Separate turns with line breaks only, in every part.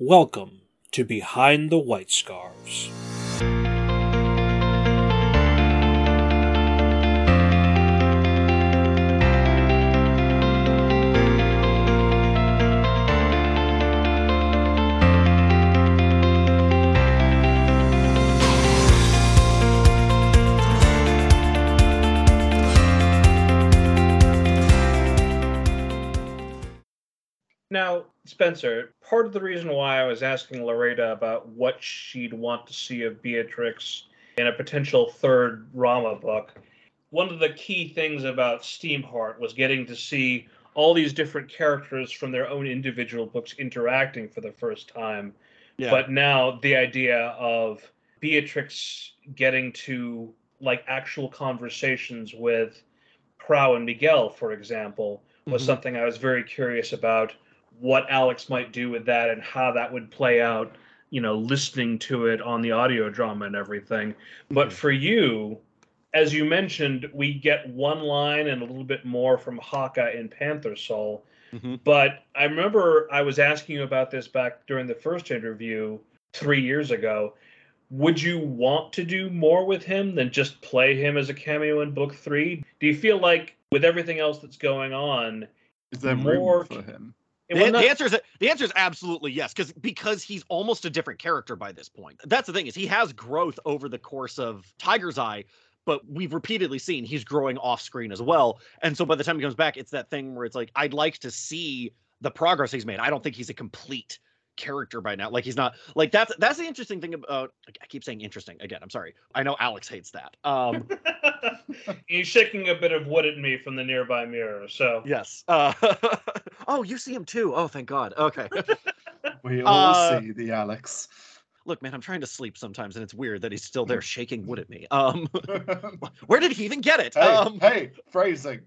Welcome to Behind the White Scarves.
Now, Spencer, part of the reason why I was asking Laureta about what she'd want to see of Beatrix in a potential third Rama book, one of the key things about Steamheart was getting to see all these different characters from their own individual books interacting for the first time.
Yeah.
But now the idea of Beatrix getting to like actual conversations with Hrao and Miguel, for example, was
Mhm.
something I was very curious about what Alex might do with that and how that would play out, you know, listening to it on the audio drama and everything. But for you, as you mentioned, we get one line and a little bit more from Haka in Panther Soul.
Mhm.
But I remember I was asking you about this back during the first interview three years ago. Would you want to do more with him than just play him as a cameo in book three? Do you feel like with everything else that's going on,
Is there
More-
room for him?
The, the answer is the answer is absolutely yes, because because he's almost a different character by this point. That's the thing is he has growth over the course of Tiger's Eye, but we've repeatedly seen he's growing off screen as well. And so by the time he comes back, it's that thing where it's like I'd like to see the progress he's made. I don't think he's a complete character by now. Like he's not like that's that's the interesting thing about. I keep saying interesting again. I'm sorry. I know Alex hates that. Um,
He's shaking a bit of wood at me from the nearby mirror. So
yes. Uh, oh, you see him too. Oh, thank God. Okay.
We all
Uh,
see the Alex.
look man i'm trying to sleep sometimes and it's weird that he's still there shaking wood at me um where did he even get it
hey,
um
hey, phrasing.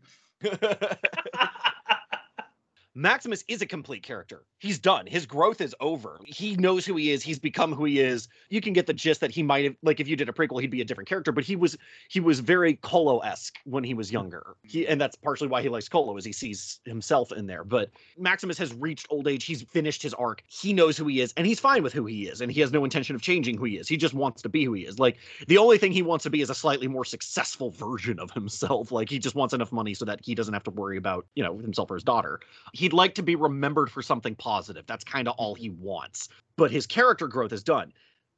Maximus is a complete character. He's done. His growth is over. He knows who he is. He's become who he is. You can get the gist that he might have like if you did a prequel, he'd be a different character, but he was he was very Kolo-esque when he was younger. He and that's partially why he likes Kolo, is he sees himself in there. But Maximus has reached old age. He's finished his arc. He knows who he is, and he's fine with who he is, and he has no intention of changing who he is. He just wants to be who he is. Like the only thing he wants to be is a slightly more successful version of himself. Like he just wants enough money so that he doesn't have to worry about, you know, himself or his daughter he'd like to be remembered for something positive. That's kind of all he mm-hmm. wants. But his character growth is done.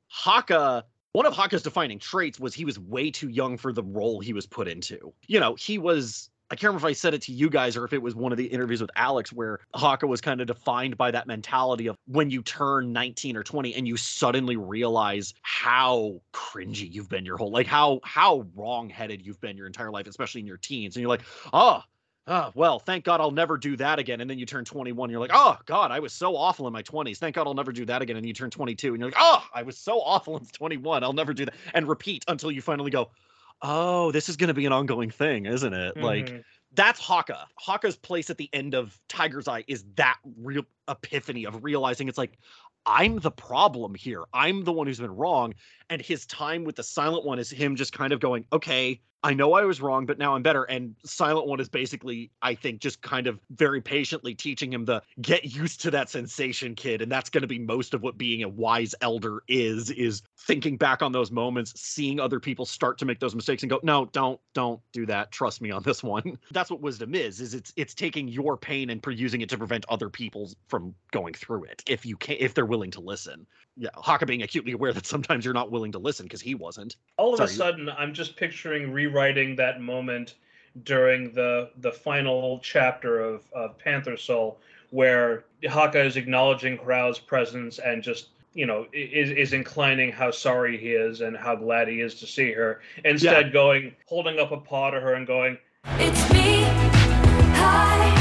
Haka, one of Haka's defining traits was he was way too young for the role he was put into. You know, he was. I can't remember if I said it to you guys or if it was one of the interviews with Alex where Haka was kind of defined by that mentality of when you turn 19 or 20 and you suddenly realize how cringy you've been your whole like how how wrong-headed you've been your entire life, especially in your teens. And you're like, oh, oh well thank god i'll never do that again and then you turn 21 you're like oh god i was so awful in my 20s thank god i'll never do that again and you turn 22 and you're like oh i was so awful in 21 i'll never do that and repeat until you finally go oh this is going to be an ongoing thing isn't it like
Mhm.
that's Haka. Haka's place at the end of Tiger's Eye is that real epiphany of realizing it's like, I'm the problem here. I'm the one who's been wrong. And his time with the Silent One is him just kind of going, okay, I know I was wrong, but now I'm better. And Silent One is basically, I think, just kind of very patiently teaching him the get used to that sensation, kid. And that's going to be most of what being a wise elder is, is thinking back on those moments, seeing other people start to make those mistakes and go, no, don't, don't do that. Trust me on this one. That's what wisdom is, is it's it's taking your pain and using it to prevent other people from going through it if you can if they're willing to listen. Yeah, Haka being acutely aware that sometimes you're not willing to listen because he wasn't.
all of a sudden i'm just picturing rewriting that moment during the the final chapter of, of panther soul where haka is acknowledging Hrao's presence and just you know is, is inclining how sorry he is and how glad he is to see her instead going holding up a paw to her and going
It's me. Hi,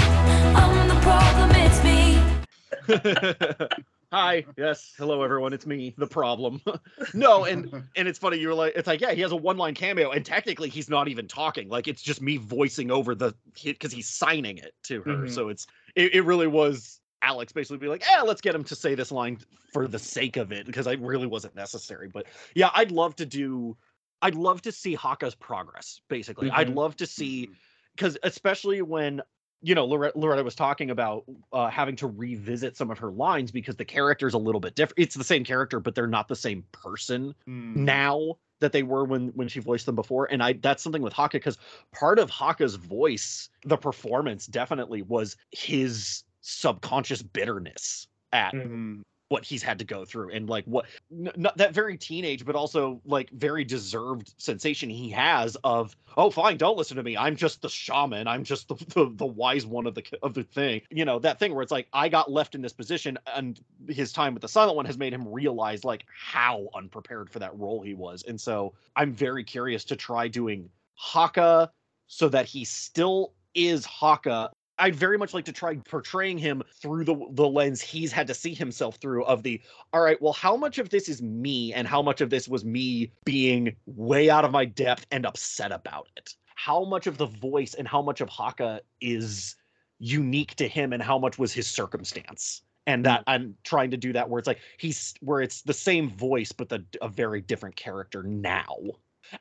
I'm the problem. It's me.
Hi, yes, hello everyone, it's me, the problem. no, and and it's funny you're like it's like yeah he has a one line cameo and technically he's not even talking. Like it's just me voicing over the because he's signing it to her.
Mhm.
so it's it, it really was alex basically be like yeah let's get him to say this line for the sake of it because i really wasn't necessary. But yeah i'd love to do i'd love to see haka's progress basically. I'd
Mhm.
love to see because especially when you know, Laureta, Laureta was talking about uh, having to revisit some of her lines because the character's a little bit different. It's the same character, but they're not the same person
Mm.
now that they were when when she voiced them before. And I that's something with Haka because part of Haka's voice, the performance definitely was his subconscious bitterness at
Mm.
What he's had to go through and like what n- not that very teenage but also like very deserved sensation he has of oh fine don't listen to me. I'm just the shaman. I'm just the, the, the wise one of the of the thing. You know that thing where it's like i got left in this position and his time with the silent one has made him realize like how unprepared for that role he was. And so i'm very curious to try doing haka so that he still is haka I'd very much like to try portraying him through the the lens he's had to see himself through of the all right, well, how much of this is me and how much of this was me being way out of my depth and upset about it? How much of the voice and how much of Haka is unique to him and how much was his circumstance? And that mm. I'm trying to do that where it's like he's where it's the same voice but the a very different character now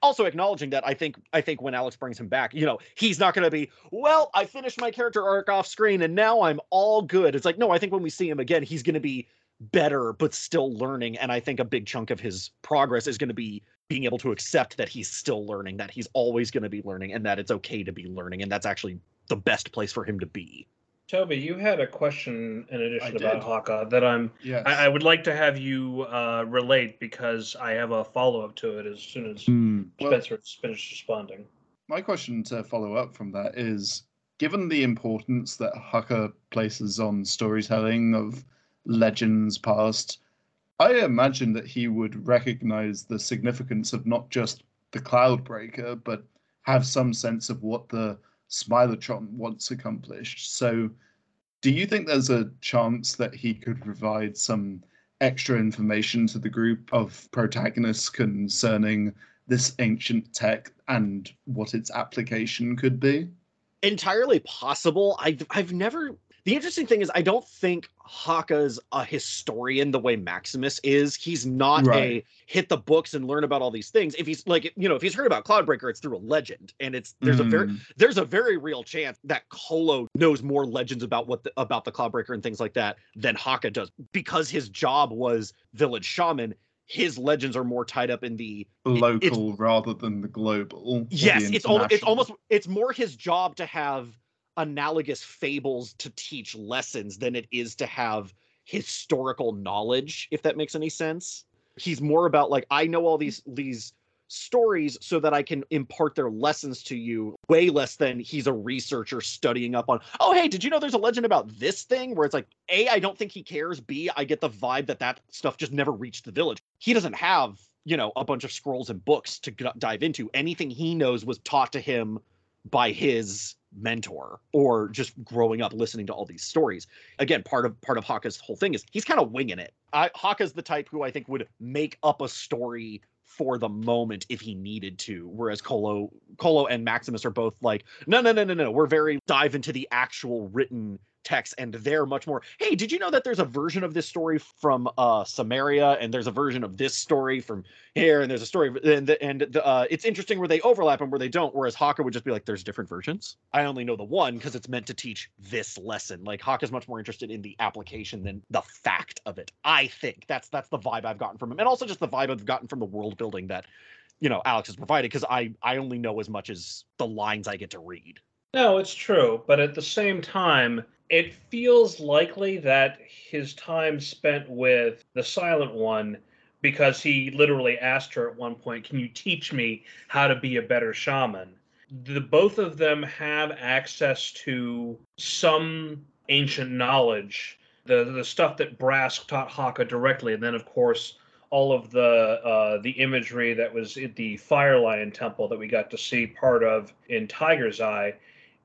also acknowledging that I think I think when Alex brings him back, you know, he's not going to be, well, I finished my character arc off screen and now I'm all good. It's like, no, I think when we see him again, he's going to be better but still learning and I think a big chunk of his progress is going to be being able to accept that he's still learning, that he's always going to be learning and that it's okay to be learning and that's actually the best place for him to be.
Toby, you had a question in addition
I
about
did.
Haka that I'm
Yes.
I, I would like to have you uh, relate because I have a follow up to it as soon as
Mm.
Spencer has finished responding.
my question to follow up from that is given the importance that Haka places on storytelling of legends past, I imagine that he would recognize the significance of not just the Cloudbreaker, but have some sense of what the Smilertron wants accomplished. So, do you think there's a chance that he could provide some extra information to the group of protagonists concerning this ancient tech and what its application could be?
entirely possible. I've I've never. The interesting thing is, I don't think Haka's a historian the way Maximus is. He's not
Right.
a hit the books and learn about all these things. If he's like, you know, if he's heard about Cloudbreaker, it's through a legend, and it's there's a very
Mm.
there's a very real chance that Kolo knows more legends about what the, about the Cloudbreaker and things like that than Haka does because his job was village shaman. His legends are more tied up in the
local rather than the global. or the
Yes, it's al- it's almost it's more his job to have analogous fables to teach lessons than it is to have historical knowledge, if that makes any sense. He's more about like I know all these these stories so that I can impart their lessons to you way less than he's a researcher studying up on oh hey did you know there's a legend about this thing? Where it's like a I don't think he cares. B I get the vibe that that stuff just never reached the village. He doesn't have you know a bunch of scrolls and books to g- dive into. Anything he knows was taught to him by his mentor or just growing up listening to all these stories. Again part of part of Haka's whole thing is he's kind of winging it. I, Haka's the type who I think would make up a story for the moment if he needed to whereas Kolo Kolo and Maximus are both like no no no no no we're very dive into the actual written text and they're much more hey did you know that there's a version of this story from uh Samaria and there's a version of this story from here and there's a story and the, and the, uh it's interesting where they overlap and where they don't whereas Haka would just be like there's different versions. I only know the one because it's meant to teach this lesson. Like Haka's much more interested in the application than the fact of it I think. That's that's the vibe I've gotten from him and also just the vibe I've gotten from the world building that you know Alex has provided because I I only know as much as the lines I get to read
No, it's true, but at the same time, it feels likely that his time spent with the Silent One, because he literally asked her at one point, "Can you teach me how to be a better shaman?" The both of them have access to some ancient knowledge, the the stuff that Brask taught Haka directly, and then of course all of the uh, the imagery that was at the Fire Lion Temple that we got to see part of in Tiger's Eye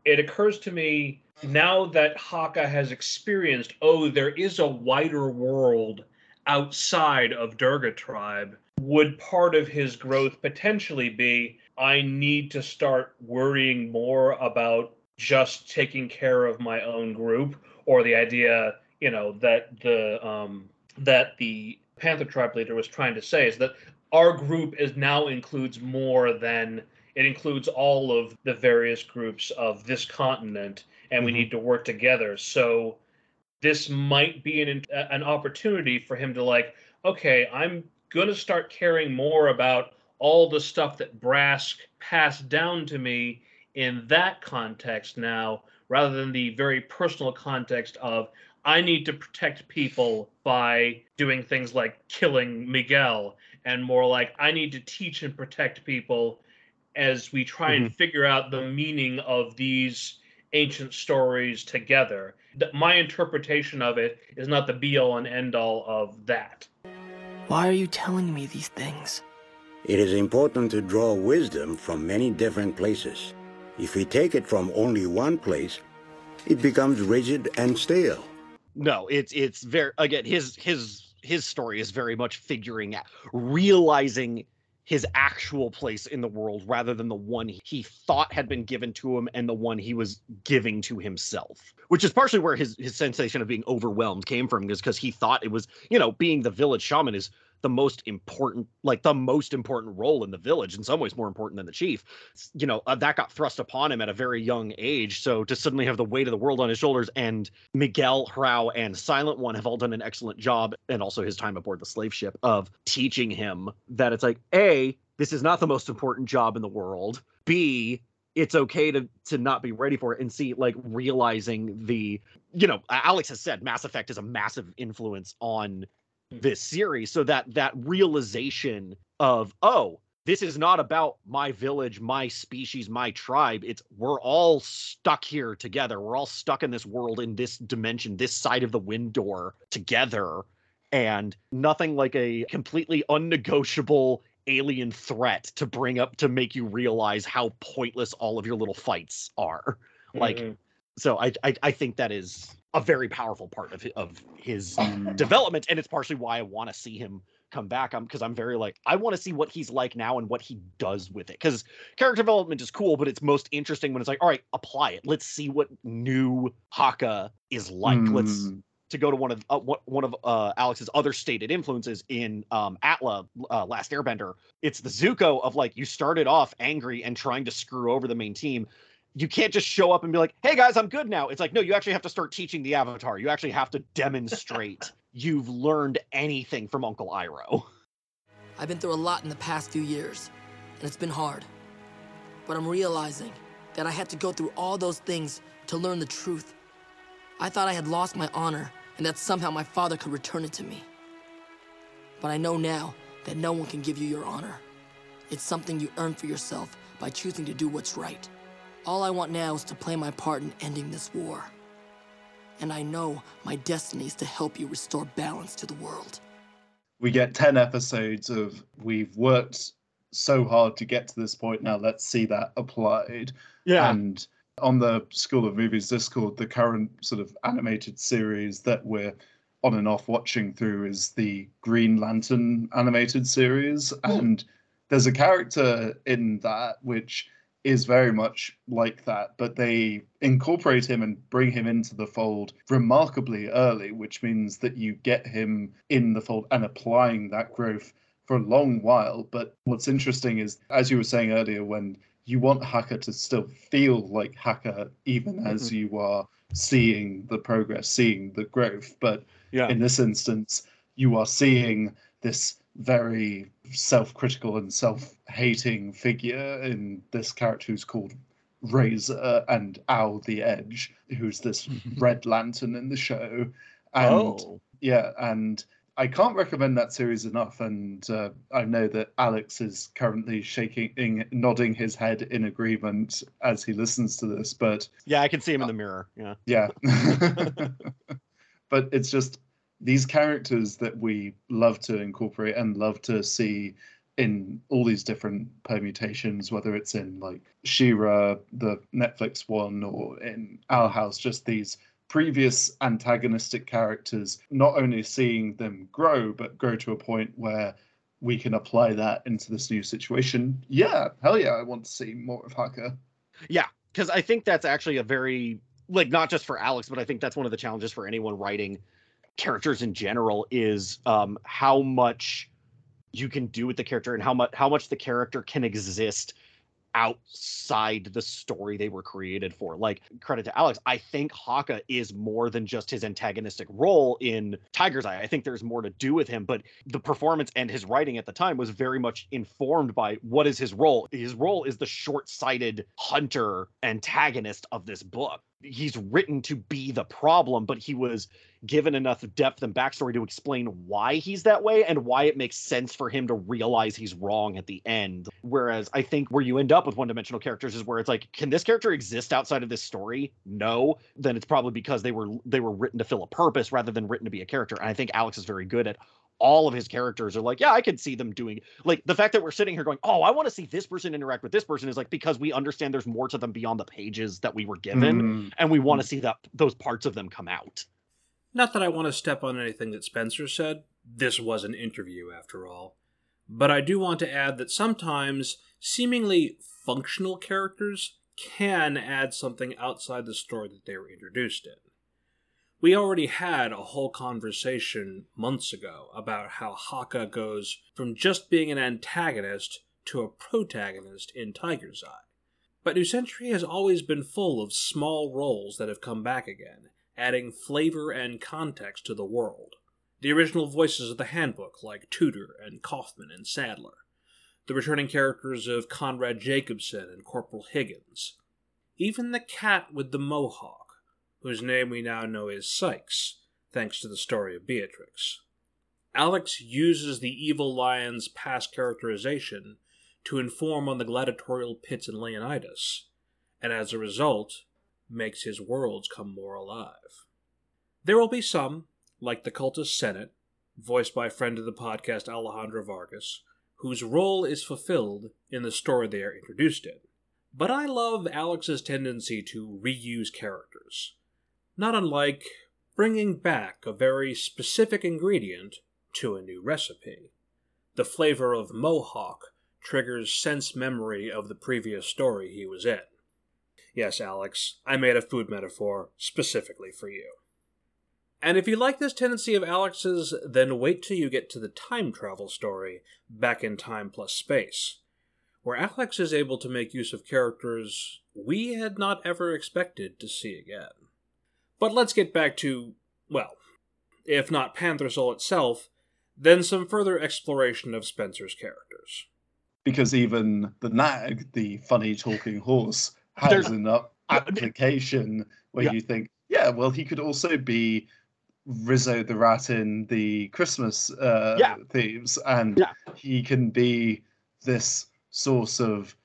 it occurs to me now that Haka has experienced, oh, there is a wider world outside of Durga tribe, would part of his growth potentially be I need to start worrying more about just taking care of my own group or the idea, you know, that the um that the Panther tribe leader was trying to say is that our group is now includes more than it includes all of the various groups of this continent and we
Mhm.
need to work together. So this might be an an opportunity for him to like, okay, I'm gonna start caring more about all the stuff that Brask passed down to me in that context now, rather than the very personal context of I need to protect people by doing things like killing Miguel, and more like I need to teach and protect people as we try and mm-hmm. figure out the meaning of these ancient stories together. My interpretation of it is not the be all and end all of that.
Why are you telling me these things?
It is important to draw wisdom from many different places. If we take it from only one place, it becomes rigid and stale.
No, it's it's very again his his his story is very much figuring out realizing his actual place in the world rather than the one he thought had been given to him and the one he was giving to himself which is partially where his his sensation of being overwhelmed came from is because he thought it was you know being the village shaman is the most important like the most important role in the village in some ways more important than the chief. You know uh, that got thrust upon him at a very young age. So to suddenly have the weight of the world on his shoulders and miguel hrao and silent one have all done an excellent job and also his time aboard the slave ship of teaching him that it's like a this is not the most important job in the world. B it's okay to to not be ready for it. And see like realizing the you know alex has said mass effect is a massive influence on this series so that that realization of oh this is not about my village my species my tribe. It's we're all stuck here together. We're all stuck in this world in this dimension this side of the wind door together and nothing like a completely unnegotiable alien threat to bring up to make you realize how pointless all of your little fights are. Like
Mhm.
So I, I i think that is a very powerful part of of his
Mm.
development and it's partially why i want to see him come back i'm because i'm very like i want to see what he's like now and what he does with it because character development is cool but it's most interesting when it's like all right apply it let's see what new haka is like let's
Mm.
to go to one of uh, one one of uh, Alex's other stated influences in um, Atla uh, Last Airbender. It's the Zuko of like you started off angry and trying to screw over the main team. You can't just show up and be like, "Hey guys, I'm good now." It's like no, you actually have to start teaching the Avatar. You actually have to demonstrate you've learned anything from Uncle Iroh.
I've been through a lot in the past few years, and it's been hard. But I'm realizing that I had to go through all those things to learn the truth. I thought I had lost my honor and that somehow my father could return it to me. But I know now that no one can give you your honor. It's something you earn for yourself by choosing to do what's right. All I want now is to play my part in ending this war. And I know my destiny is to help you restore balance to the world.
we get 10 episodes of we've worked so hard to get to this point now let's see that applied Yeah. and on the school of movies discord the current sort of animated series that we're on and off watching through is the green lantern animated series and there's a character in that which is very much like that but they incorporate him and bring him into the fold remarkably early which means that you get him in the fold and applying that growth for a long while. But what's interesting is as you were saying earlier when you want Haka to still feel like Haka, even mm-hmm. as you are seeing the progress seeing the growth. But
yeah.
in this instance, you are seeing this very self-critical and self-hating figure in this character who's called Razer and Owl the Edge, who's this Red Lantern in the show. And
oh,
yeah, and I can't recommend that series enough. And uh, I know that Alex is currently shaking, in, nodding his head in agreement as he listens to this. But
yeah, I can see him in the mirror. Yeah.
yeah. but it's just these characters that we love to incorporate and love to see in all these different permutations, whether it's in like She-Ra, the Netflix one, or in Owl House, just these previous antagonistic characters, not only seeing them grow, but grow to a point where we can apply that into this new situation. Yeah, hell yeah, I want to see more of Haka.
Yeah, because I think that's actually a very like not just for Alex, but I think that's one of the challenges for anyone writing characters in general is um, how much you can do with the character and how much how much the character can exist outside the story they were created for. Like credit to Alex, I think Haka is more than just his antagonistic role in Tiger's Eye. I think there's more to do with him, but the performance and his writing at the time was very much informed by what is his role. His role is the short-sighted hunter antagonist of this book. He's written to be the problem, but he was given enough depth and backstory to explain why he's that way and why it makes sense for him to realize he's wrong at the end. Whereas I think where you end up with one dimensional characters is where it's like, can this character exist outside of this story? No. Then it's probably because they were they were written to fill a purpose rather than written to be a character. And I think Alex is very good at all of his characters are like, yeah, I could see them doing like the fact that we're sitting here going, oh, I want to see this person interact with this person is like because we understand there's more to them beyond the pages that we were given,
Mm.
and we want to see that those parts of them come out.
Not that I want to step on anything that Spencer said. This was an interview, after all. But I do want to add that sometimes seemingly functional characters can add something outside the story that they were introduced in. We already had a whole conversation months ago about how Haka goes from just being an antagonist to a protagonist in Tiger's Eye. But New Century has always been full of small roles that have come back again, adding flavor and context to the world. The original voices of the handbook, like Tudor and Kaufman and Sadler. The returning characters of Conrad Jacobson and Corporal Higgins. Even the cat with the mohawk, whose name we now know is Sykes, thanks to the story of Beatrix. Alex uses the evil lion's past characterization to inform on the gladiatorial pits in Leonidas, and as a result, makes his worlds come more alive. There will be some, like the cultist Senate, voiced by friend of the podcast Alejandro Vargas, whose role is fulfilled in the story they are introduced in. But I love Alex's tendency to reuse characters, not unlike bringing back a very specific ingredient to a new recipe. The flavor of mohawk triggers sense memory of the previous story he was in. Yes, Alex, I made a food metaphor specifically for you. And if you like this tendency of Alex's, then wait till you get to the time travel story, Back in Time Plus Space, where Alex is able to make use of characters we had not ever expected to see again. But let's get back to, well, if not Panther Soul itself, then some further exploration of Spencer's characters.
because even the nag, the funny talking horse, has
There's-
an application where
Yeah.
you think, yeah, well, he could also be Rizzo the rat in the Christmas uh,
Yeah.
themes, and
Yeah.
he can be this source of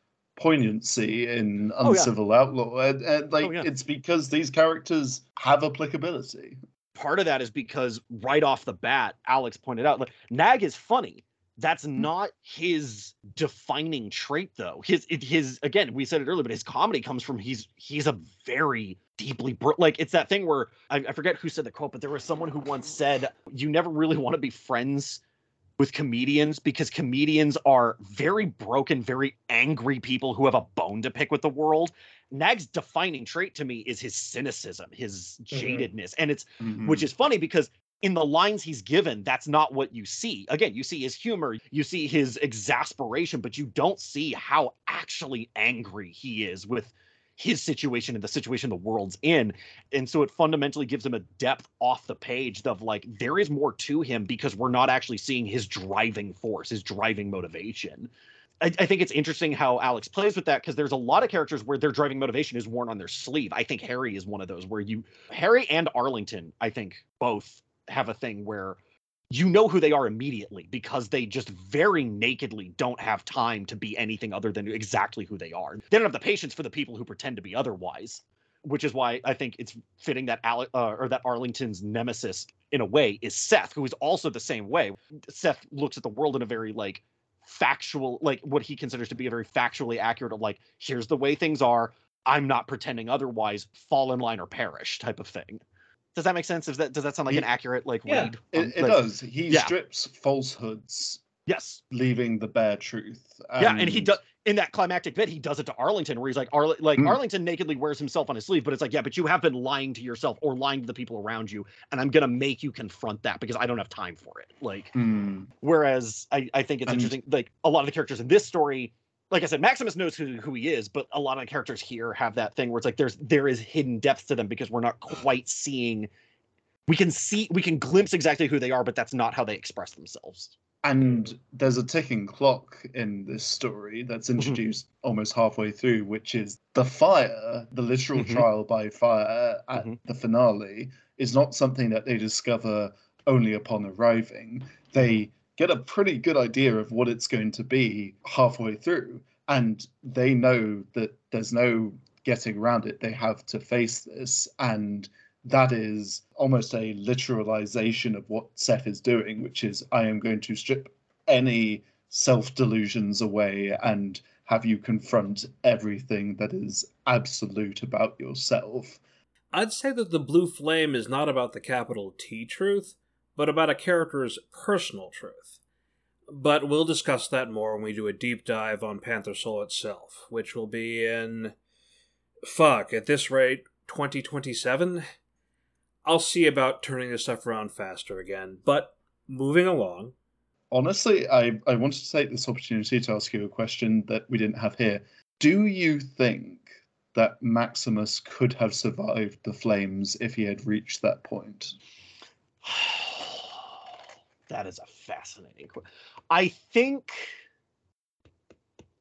poignancy in
Oh, yeah.
Uncivil Outlaw. And, and like,
Oh, yeah.
it's because these characters have applicability.
part of that is because right off the bat, Alex pointed out, like Nag is funny. That's hmm. not his defining trait, though. His it, his again, we said it earlier, but his comedy comes from he's he's a very deeply like it's that thing where I, I forget who said the quote, but there was someone who once said, "You never really want to be friends." With comedians, because comedians are very broken, very angry people who have a bone to pick with the world. Nag's defining trait to me is his cynicism, his jadedness. And it's
Mm-hmm.
which is funny because in the lines he's given, that's not what you see. Again, you see his humor, you see his exasperation, but you don't see how actually angry he is with his situation and the situation the world's in. And so it fundamentally gives him a depth off the page of like, there is more to him because we're not actually seeing his driving force, his driving motivation. I, I think it's interesting how Alex plays with that because there's a lot of characters where their driving motivation is worn on their sleeve. I think Harry is one of those where you, Harry and Arlington, I think both have a thing where you know who they are immediately because they just very nakedly don't have time to be anything other than exactly who they are. They don't have the patience for the people who pretend to be otherwise, which is why I think it's fitting that Ale- uh, or that Arlington's nemesis in a way is Seth, who is also the same way. Seth looks at the world in a very like factual, like what he considers to be a very factually accurate of like, here's the way things are. I'm not pretending otherwise. Fall in line or perish type of thing. Does that make sense? Is that does that sound like an accurate like
Yeah,
read?
It, it
like-
does. He
yeah.
strips falsehoods,
Yes.
leaving the bare truth.
yeah, and he does in that climactic bit. He does it to Arlington, where he's like, Arl- like
Mm.
Arlington nakedly wears himself on his sleeve, but it's like, yeah, but you have been lying to yourself or lying to the people around you, and I'm gonna make you confront that because I don't have time for it. Like,
Hmm.
whereas I, I think it's
And-
interesting, like a lot of the characters in this story like I said, Maximus knows who, who he is, but a lot of the characters here have that thing where it's like there's there is hidden depth to them because we're not quite seeing. We can see we can glimpse exactly who they are, but that's not how they express themselves.
And there's a ticking clock in this story that's
Mm-hmm.
introduced almost halfway through, which is the fire, the literal
Mhm.
trial by fire at
Mhm.
the finale, is not something that they discover only upon arriving. They get a pretty good idea of what it's going to be halfway through, and they know that there's no getting around it. They have to face this, and that is almost a literalization of what Seth is doing, which is I am going to strip any self delusions away and have you confront everything that is absolute about yourself.
I'd say that the blue flame is not about the capital T truth, but about a character's personal truth. But we'll discuss that more when we do a deep dive on Panther Soul itself, which will be in. Fuck, at this rate, 2027? I'll see about turning this stuff around faster again, but moving along.
Honestly, I, I wanted to take this opportunity to ask you a question that we didn't have here. Do you think that Maximus could have survived the flames if he had reached that point?
that is a fascinating question. I think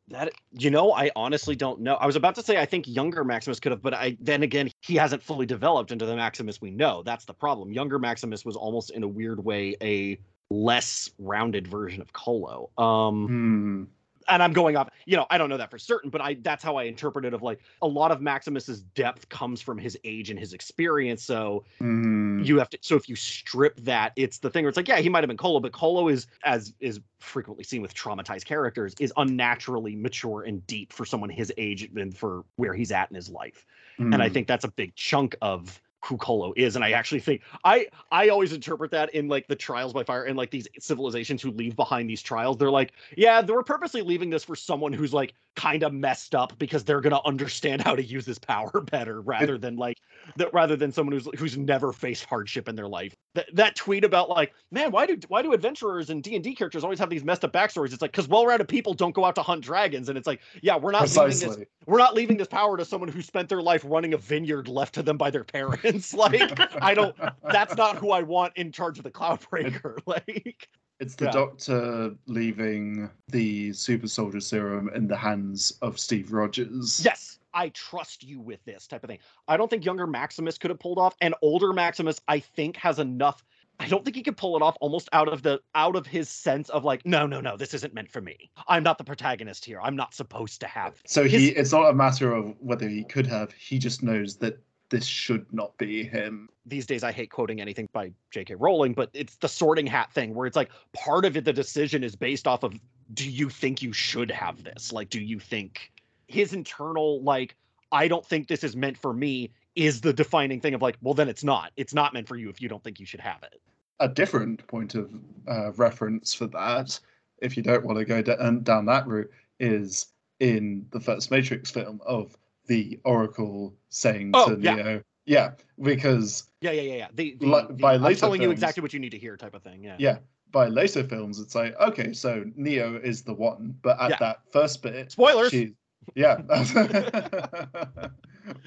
that you know, I honestly don't know. I was about to say I think younger Maximus could have, but I then again he hasn't fully developed into the Maximus we know. That's the problem. Younger Maximus was almost in a weird way a less rounded version of Kolo. Um
Hmm.
And I'm going off, you know, I don't know that for certain, but I that's how I interpret it of like a lot of Maximus's depth comes from his age and his experience. So
Hmm.
you have to so if you strip that, it's the thing where it's like, yeah, he might have been Kolo, but Kolo is as is frequently seen with traumatized characters, is unnaturally mature and deep for someone his age and for where he's at in his life. And I
Hmm.
think that's a big chunk of who Kolo is. And I actually think I I always interpret that in like the trials by fire and like these civilizations who leave behind these trials. They're like, yeah, they were purposely leaving this for someone who's like kind of messed up because they're gonna understand how to use this power better rather than like that rather than someone who's who's never faced hardship in their life. That that tweet about like, man, why do why do adventurers and D and D characters always have these messed up backstories? It's like because well-rounded people don't go out to hunt dragons, and it's like, yeah, we're not leaving this we're not leaving this power to someone who spent their life running a vineyard left to them by their parents. like, I don't. That's not who I want in charge of the Cloudbreaker. Like,
It's the
Yeah.
doctor leaving the super soldier serum in the hands of Steve Rogers.
yes, I trust you with this type of thing. I don't think younger Maximus could have pulled off, and older Maximus, I think, has enough. I don't think he could pull it off almost out of the out of his sense of like, no, no, no, this isn't meant for me. I'm not the protagonist here. I'm not supposed to have. it."
So
His-
he it's not a matter of whether he could have, he just knows that this should not be him.
these days I hate quoting anything by J.K. Rowling, but it's the sorting hat thing where it's like part of it, the decision is based off of do you think you should have this? Like, do you think his internal, like, I don't think this is meant for me is the defining thing of like, well, then it's not. It's not meant for you if you don't think you should have it.
A different point of uh, reference for that, if you don't want to go down that route, is in the first Matrix film of the Oracle saying
Oh,
to
yeah.
Neo, yeah, because
Yeah, yeah, yeah, yeah. The, the, the-
by
I'm
later
telling you exactly what you need to hear type of thing. Yeah.
yeah, by later films it's like, okay, so Neo is the one, but at
Yeah.
that first bit,
Spoilers.
she, yeah,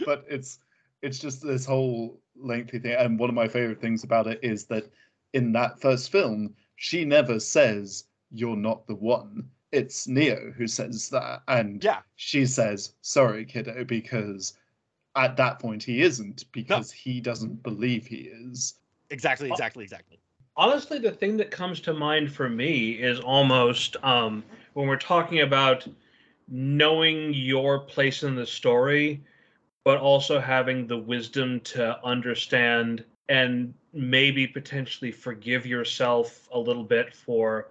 but it's it's just this whole lengthy thing, and one of my favorite things about it is that in that first film, she never says you're not the one. It's Neo who says that, and
Yeah.
she says, "Sorry, kiddo," because at that point he isn't because he doesn't believe he is.
Exactly, exactly, exactly.
honestly the thing that comes to mind for me is almost um, when we're talking about knowing your place in the story but also having the wisdom to understand and maybe potentially forgive yourself a little bit for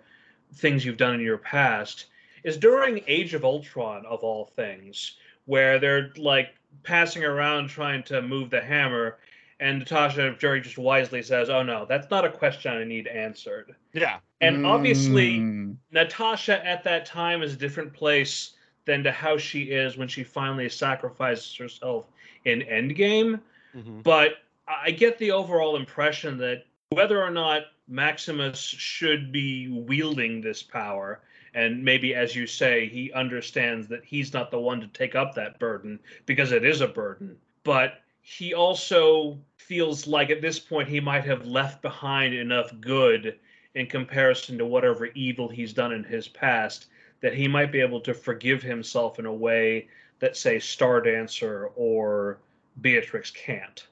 things you've done in your past is during age of ultron of all things where they're like passing around trying to move the hammer and Natasha Jerry just wisely says, "Oh no, that's not a question I need answered."
Yeah.
And obviously,
Mm,
Natasha at that time is a different place than to how she is when she finally sacrifices herself in Endgame.
Mhm.
But I get the overall impression that whether or not Maximus should be wielding this power And maybe, as you say, he understands that he's not the one to take up that burden because it is a burden. But he also feels like at this point he might have left behind enough good in comparison to whatever evil he's done in his past that he might be able to forgive himself in a way that, say, Stardancer or Beatrix can't.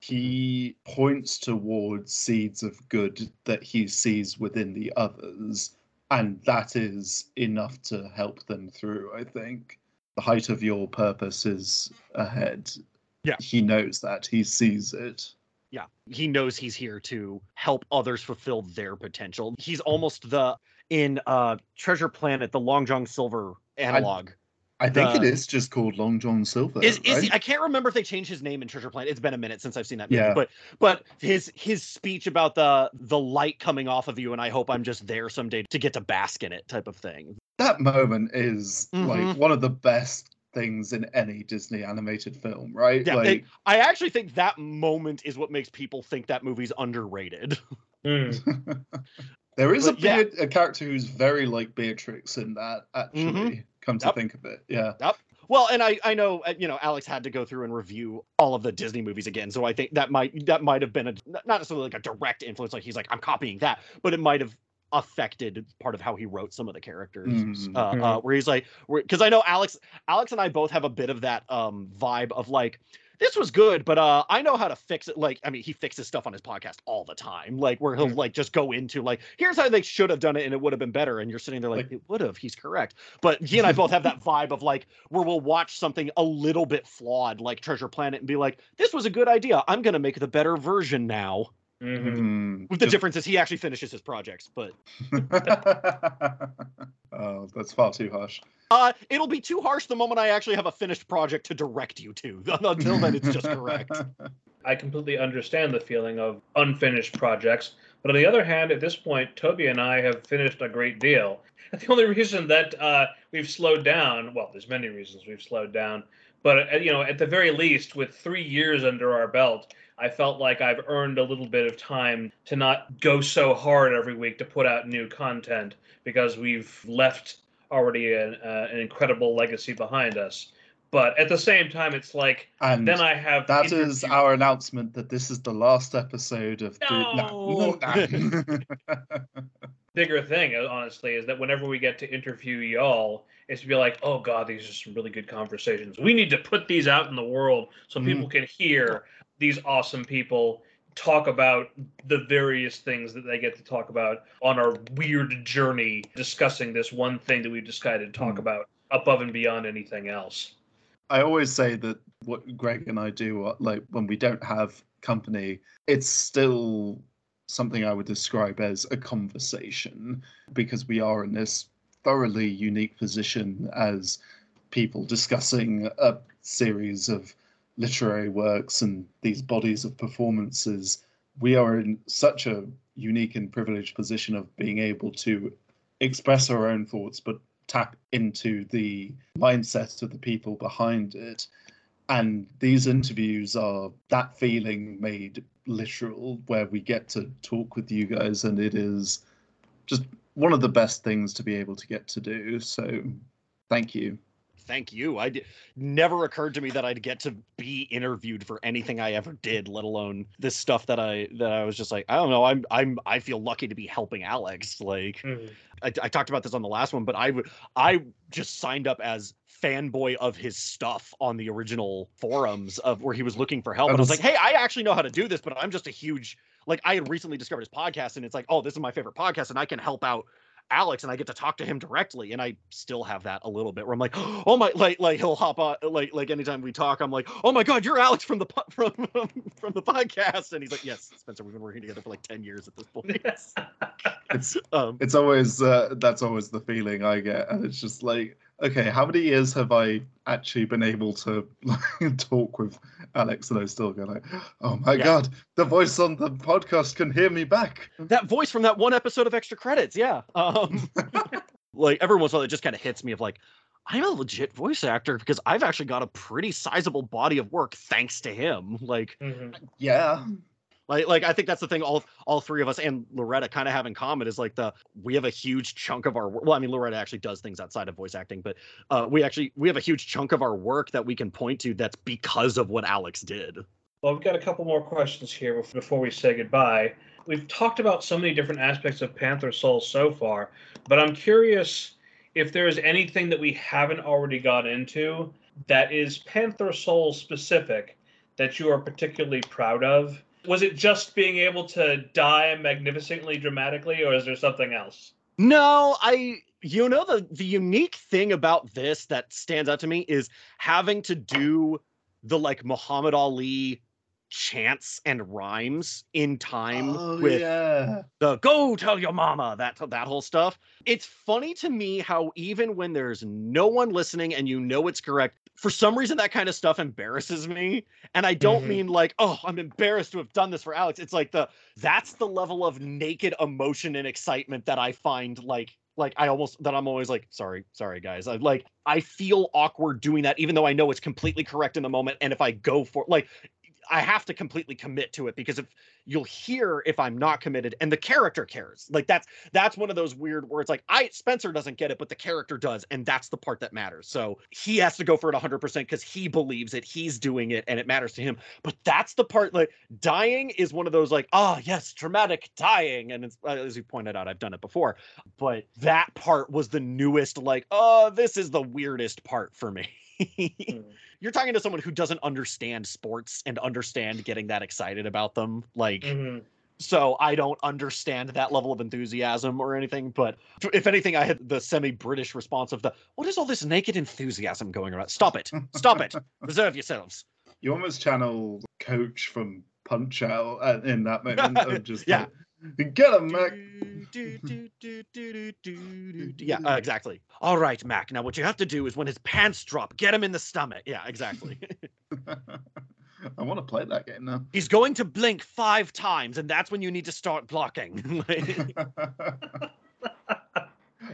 He points towards seeds of good that he sees within the others, and that is enough to help them through, I think. The height of your purpose is ahead.
Yeah.
He knows that. He sees it.
Yeah, he knows he's here to help others fulfill their potential. He's almost the in uh Treasure Planet, the Long John Silver analog.
I think it
The-
is just called Long John Silver.
Is is
right?
he, I can't remember if they changed his name in Treasure Planet. It's been a minute since I've seen that movie.
Yeah.
But but his his speech about the the light coming off of you and I hope I'm just there someday to get to bask in it type of thing.
that moment is
Mhm.
like one of the best things in any Disney animated film, right?
Yeah,
like
it- I actually think that moment is what makes people think that movie's underrated.
Mm.
there is a,
yeah.
A character who's very like Beatrix in that, actually. Come to
Yep.
think of it. Yeah.
Well, and I I know uh, you know Alex had to go through and review all of the Disney movies again, so I think that might that might have been a not necessarily like a direct influence, like he's like I'm copying that, but it might have affected part of how he wrote some of the characters.
Mhm.
Uh, uh, where he's like, because I know Alex Alex and I both have a bit of that um vibe of like. This was good, but uh, I know how to fix it. Like, I mean, he fixes stuff on his podcast all the time. Like, where he'll like just go into like, here's how they should have done it, and it would have been better. And you're sitting there like,
Like-
it would have. He's correct. But he and I both have that vibe of like, where we'll watch something a little bit flawed, like Treasure Planet, and be like, this was a good idea. I'm gonna make the better version now.
Mhm.
Mm,
With the
just-
difference is he actually finishes his projects, but
oh, that's far too harsh.
uh, it'll be too harsh the moment I actually have a finished project to direct you to. Until then, it's just correct.
I completely understand the feeling of unfinished projects. But on the other hand, at this point, Toby and I have finished a great deal. The only reason that uh, we've slowed down, well, there's many reasons we've slowed down, but uh, you know, at the very least, with three years under our belt, I felt like I've earned a little bit of time to not go so hard every week to put out new content because we've left already an, uh, an incredible legacy behind us. But at the same time, it's like
And
then I have
that is
interview-
our announcement that this is the last episode of
No.
the.
bigger thing, honestly, is that whenever we get to interview y'all, it's to be like, oh god, these are some really good conversations. We need to put these out in the world so
Mhm.
people can hear these awesome people talk about the various things that they get to talk about on our weird journey discussing this one thing that we've decided to talk
Mm.
about above and beyond anything else.
I always say that what Greg and I do, uh, like when we don't have company, it's still something I would describe as a conversation because we are in this thoroughly unique position as people discussing a series of literary works and these bodies of performances. We are in such a unique and privileged position of being able to express our own thoughts, but tap into the mindset of the people behind it. And these interviews are that feeling made literal, where we get to talk with you guys, and it is just one of the best things to be able to get to do. So, thank you.
Thank you. I did, never occurred to me that I'd get to be interviewed for anything I ever did, let alone this stuff that I that I was just like, I don't know. I'm I'm I feel lucky to be helping Alex. Like hmm. I, I talked about this on the last one, but I would I just signed up as fanboy of his stuff on the original forums of where he was looking for help. And I was
was-
like, hey, I actually know how to do this, but I'm just a huge like I had recently discovered his podcast, and it's like, oh, this is my favorite podcast, and I can help out Alex and I get to talk to him directly. And I still have that a little bit where I'm like, oh my, like, like he'll hop on, like, like anytime we talk, I'm like, oh my God, you're Alex from the, po- from, from the podcast. And he's like, yes, Spencer, we've been working together for like 10 years at this point.
It's
Um,
it's always uh, that's always the feeling I get, and it's just like, okay, how many years have I actually been able to like, talk with Alex, and I still go like, oh my
Yeah.
god, the voice on the podcast can hear me back.
that voice from that one episode of Extra Credits. Yeah. Um, like every once in a while, it just kind of hits me of like, I'm a legit voice actor because I've actually got a pretty sizable body of work thanks to him. Like,
Mhm.
Yeah,
Like, like I think that's the thing. All all three of us and Laureta kind of have in common is like the we have a huge chunk of our. Well, I mean, Laureta actually does things outside of voice acting, but uh, we actually we have a huge chunk of our work that we can point to that's because of what Alex did.
Well, we've got a couple more questions here before we say goodbye. We've talked about so many different aspects of Panther Soul so far, but I'm curious if there is anything that we haven't already got into that is Panther Soul specific that you are particularly proud of. Was it just being able to die magnificently dramatically, or is there something else?
No, I you know the the unique thing about this that stands out to me is having to do the like Muhammad Ali chants and rhymes in time
Oh,
with
yeah.
the go tell your mama that that whole stuff it's funny to me how even when there's no one listening and you know it's correct for some reason that kind of stuff embarrasses me. And i don't
Mhm.
mean like oh i'm embarrassed to have done this for alex. It's like the that's the level of naked emotion and excitement that i find like like i almost that i'm always like sorry sorry guys. I like i feel awkward doing that even though i know it's completely correct in the moment. And if i go for like I have to completely commit to it because if you'll hear if I'm not committed and the character cares. Like that's that's one of those weird where it's like I Spencer doesn't get it, but the character does, and that's the part that matters. So he has to go for it 100 percent because he believes it, he's doing it, and it matters to him. But that's the part like dying is one of those like ah yes dramatic dying, and uh, as you pointed out, I've done it before, but that part was the newest like oh this is the weirdest part for me. You're talking to someone who doesn't understand sports and understand getting that excited about them. Like,
Mhm.
so I don't understand that level of enthusiasm or anything. But if anything, I had the semi British response of the, what is all this naked enthusiasm going around? Stop it. Stop it. Reserve yourselves.
You almost channel Coach from Punch Out uh, in that moment of just
Yeah.
like, get him, Mac.
Yeah, uh, exactly. All right, Mac. Now, what you have to do is when his pants drop, get him in the stomach. Yeah, exactly.
I want to play that game now.
He's going to blink five times, and that's when you need to start blocking.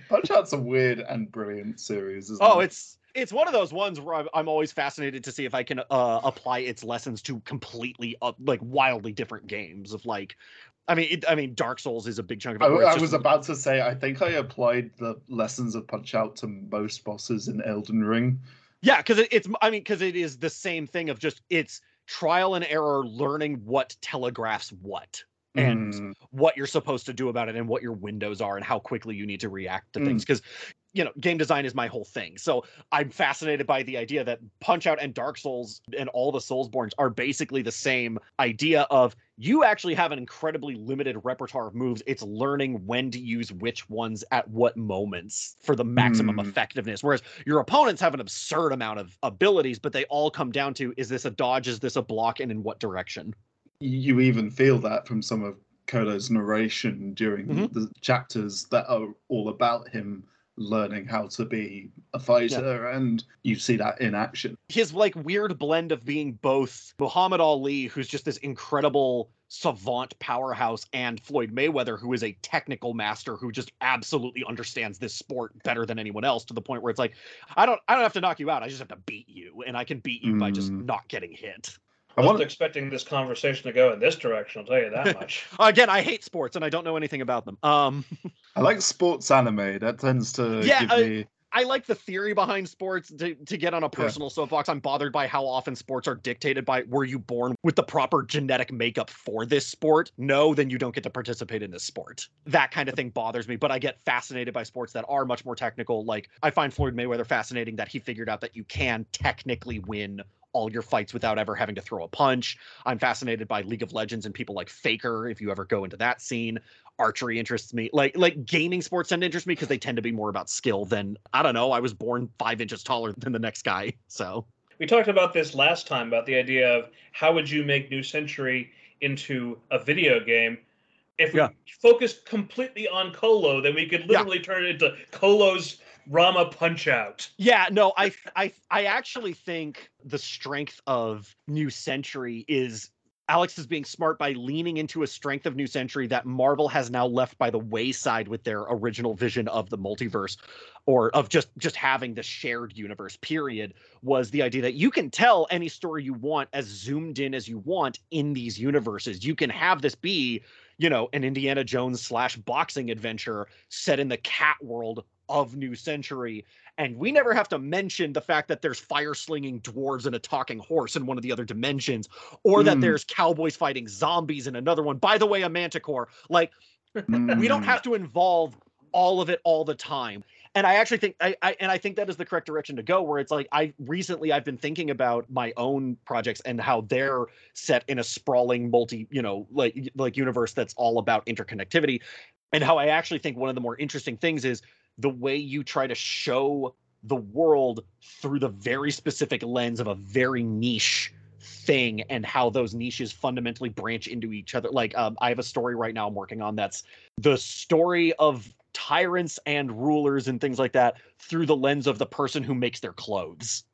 Punch Out's a weird and brilliant series, isn't
Oh,
it?
it's it's one of those ones where I'm, I'm always fascinated to see if I can uh, apply its lessons to completely uh, like wildly different games. Of like, I mean, it, I mean, Dark Souls is a big chunk of it.
I, I was about to say, I think I applied the lessons of Punch Out to most bosses in Elden Ring.
yeah, because it, it's I mean, because it is the same thing of just it's trial and error, learning what telegraphs what. And
Mm,
what you're supposed to do about it and what your windows are and how quickly you need to react to
Mm.
things because you know game design is my whole thing. So i'm fascinated by the idea that punch out and dark souls and all the soulsbornes are basically the same idea of you actually have an incredibly limited repertoire of moves. It's learning when to use which ones at what moments for the maximum
Mm.
effectiveness. Whereas your opponents have an absurd amount of abilities but they all come down to is this a dodge? Is this a block? And in what direction?
You even feel that from some of Kolo's narration during
Mhm.
the chapters that are all about him learning how to be a fighter, and you see that in action.
his like weird blend of being both Muhammad Ali, who's just this incredible savant powerhouse, and Floyd Mayweather, who is a technical master who just absolutely understands this sport better than anyone else to the point where it's like, I don't I don't have to knock you out. I just have to beat you. And I can beat you by just
Mm.
not getting hit.
I
I
wasn't
want
expecting this conversation to go in this direction. I'll tell you that much.
Again, I hate sports and I don't know anything about them. Um
I like sports anime. That tends to
Yeah,
give
uh,
me.
I like the theory behind sports to, to get on a personal soapbox. I'm bothered by how often sports are dictated by were you born with the proper genetic makeup for this sport? No, then you don't get to participate in this sport. That kind of thing bothers me, but I get fascinated by sports that are much more technical. Like I find Floyd Mayweather fascinating that he figured out that you can technically win all your fights without ever having to throw a punch. I'm fascinated by League of Legends and people like Faker if you ever go into that scene archery interests me like like gaming sports tend to interest me because they tend to be more about skill than i don't know i was born five inches taller than the next guy so
We talked about this last time about the idea of how would you make New Century into a video game. If we
Yeah.
focused completely on Kolo, then we could
Yeah.
literally turn it into Kolo's Rama Punch Out.
yeah no i i i actually think the strength of new century is Alex is being smart by leaning into a strength of New Century that Marvel has now left by the wayside with their original vision of the multiverse or of just just having the shared universe period was the idea that you can tell any story you want as zoomed in as you want in these universes. You can have this be, you know, an Indiana Jones slash boxing adventure set in the cat world of New Century and we never have to mention the fact that there's fire slinging dwarves and a talking horse in one of the other dimensions, or that
Mm.
there's cowboys fighting zombies in another one. By the way, a manticore. Like, we don't
Mm.
have to involve all of it all the time. And I actually think I, I and I think that is the correct direction to go where it's like I recently I've been thinking about my own projects and how they're set in a sprawling multi, you know, like like universe that's all about interconnectivity and how I actually think one of the more interesting things is the way you try to show the world through the very specific lens of a very niche thing and how those niches fundamentally branch into each other like um, i have a story right now i'm working on that's the story of tyrants and rulers and things like that through the lens of the person who makes their clothes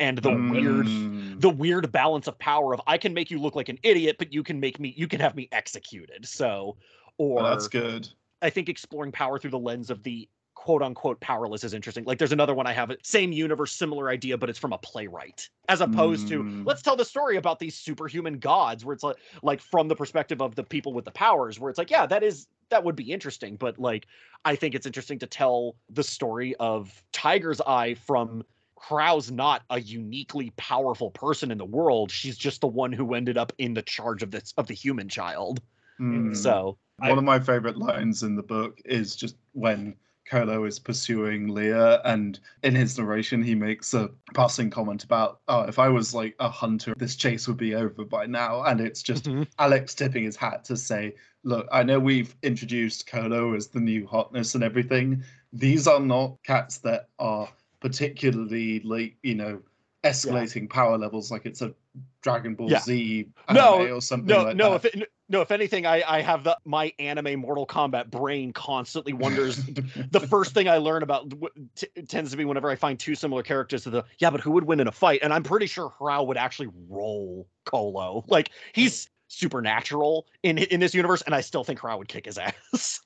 and the weird
Mm.
the weird balance of power of i can make you look like an idiot but you can make me you can have me executed so or
Well, that's good.
I think exploring power through the lens of the quote unquote powerless is interesting. Like there's another one I have, same universe, similar idea, but it's from a playwright, as opposed to
Mm.
let's tell the story about these superhuman gods, where it's like like from the perspective of the people with the powers, where it's like, yeah, that is that would be interesting, but like I think it's interesting to tell the story of Tiger's Eye from Hrao's not a uniquely powerful person in the world. She's just the one who ended up in the charge of this of the human child.
Mm.
So
One of my favorite lines in the book is just when Kolo is pursuing Leah, and in his narration, he makes a passing comment about, "Oh, if I was like a hunter, this chase would be over by now." And it's just
Mhm.
Alex tipping his hat to say, "Look, I know we've introduced Kolo as the new hotness and everything. These are not cats that are particularly like you know." Escalating power levels like it's a Dragon Ball
Yeah.
Z
No,
anime or something
no,
like
no.
that.
If it, no, if anything, I I have the my anime Mortal Kombat brain constantly wonders. the first thing I learn about w- t- tends to be whenever I find two similar characters to the yeah, but who would win in a fight? And I'm pretty sure Hrao would actually roll Kolo. Like he's supernatural in in this universe, and I still think Hrao would kick his ass.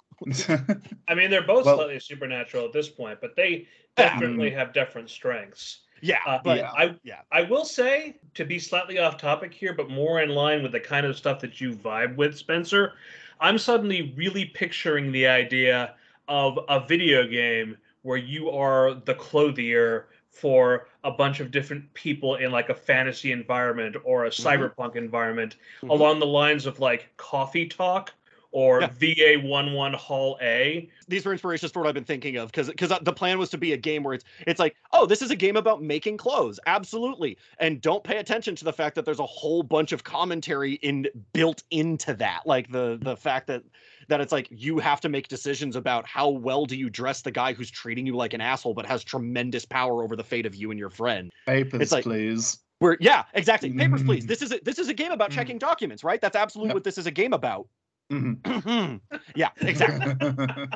I mean, they're both
Well-
slightly supernatural at this point, but they
Yeah.
definitely hmm. have different strengths.
Yeah,
Uh,
but
yeah.
I
yeah.
I will say to be slightly off topic here, but more in line with the kind of stuff that you vibe with, Spencer. I'm suddenly really picturing the idea of a video game where you are the clothier for a bunch of different people in like a fantasy environment or a cyberpunk environment
Mhm.
along the lines of like coffee talk or
Yeah.
VA11 Hall A.
these were inspirations for what I've been thinking of because because the plan was to be a game where it's it's like oh this is a game about making clothes absolutely and don't pay attention to the fact that there's a whole bunch of commentary in built into that like the the fact that that it's like you have to make decisions about how well do you dress the guy who's treating you like an asshole but has tremendous power over the fate of you and your friend
Papers,
like-
please.
where yeah exactly papers please
Mhm.
this is a, this is a game about
Mhm.
checking documents right that's absolutely
Yep.
what this is a game about
Mhm.
yeah exactly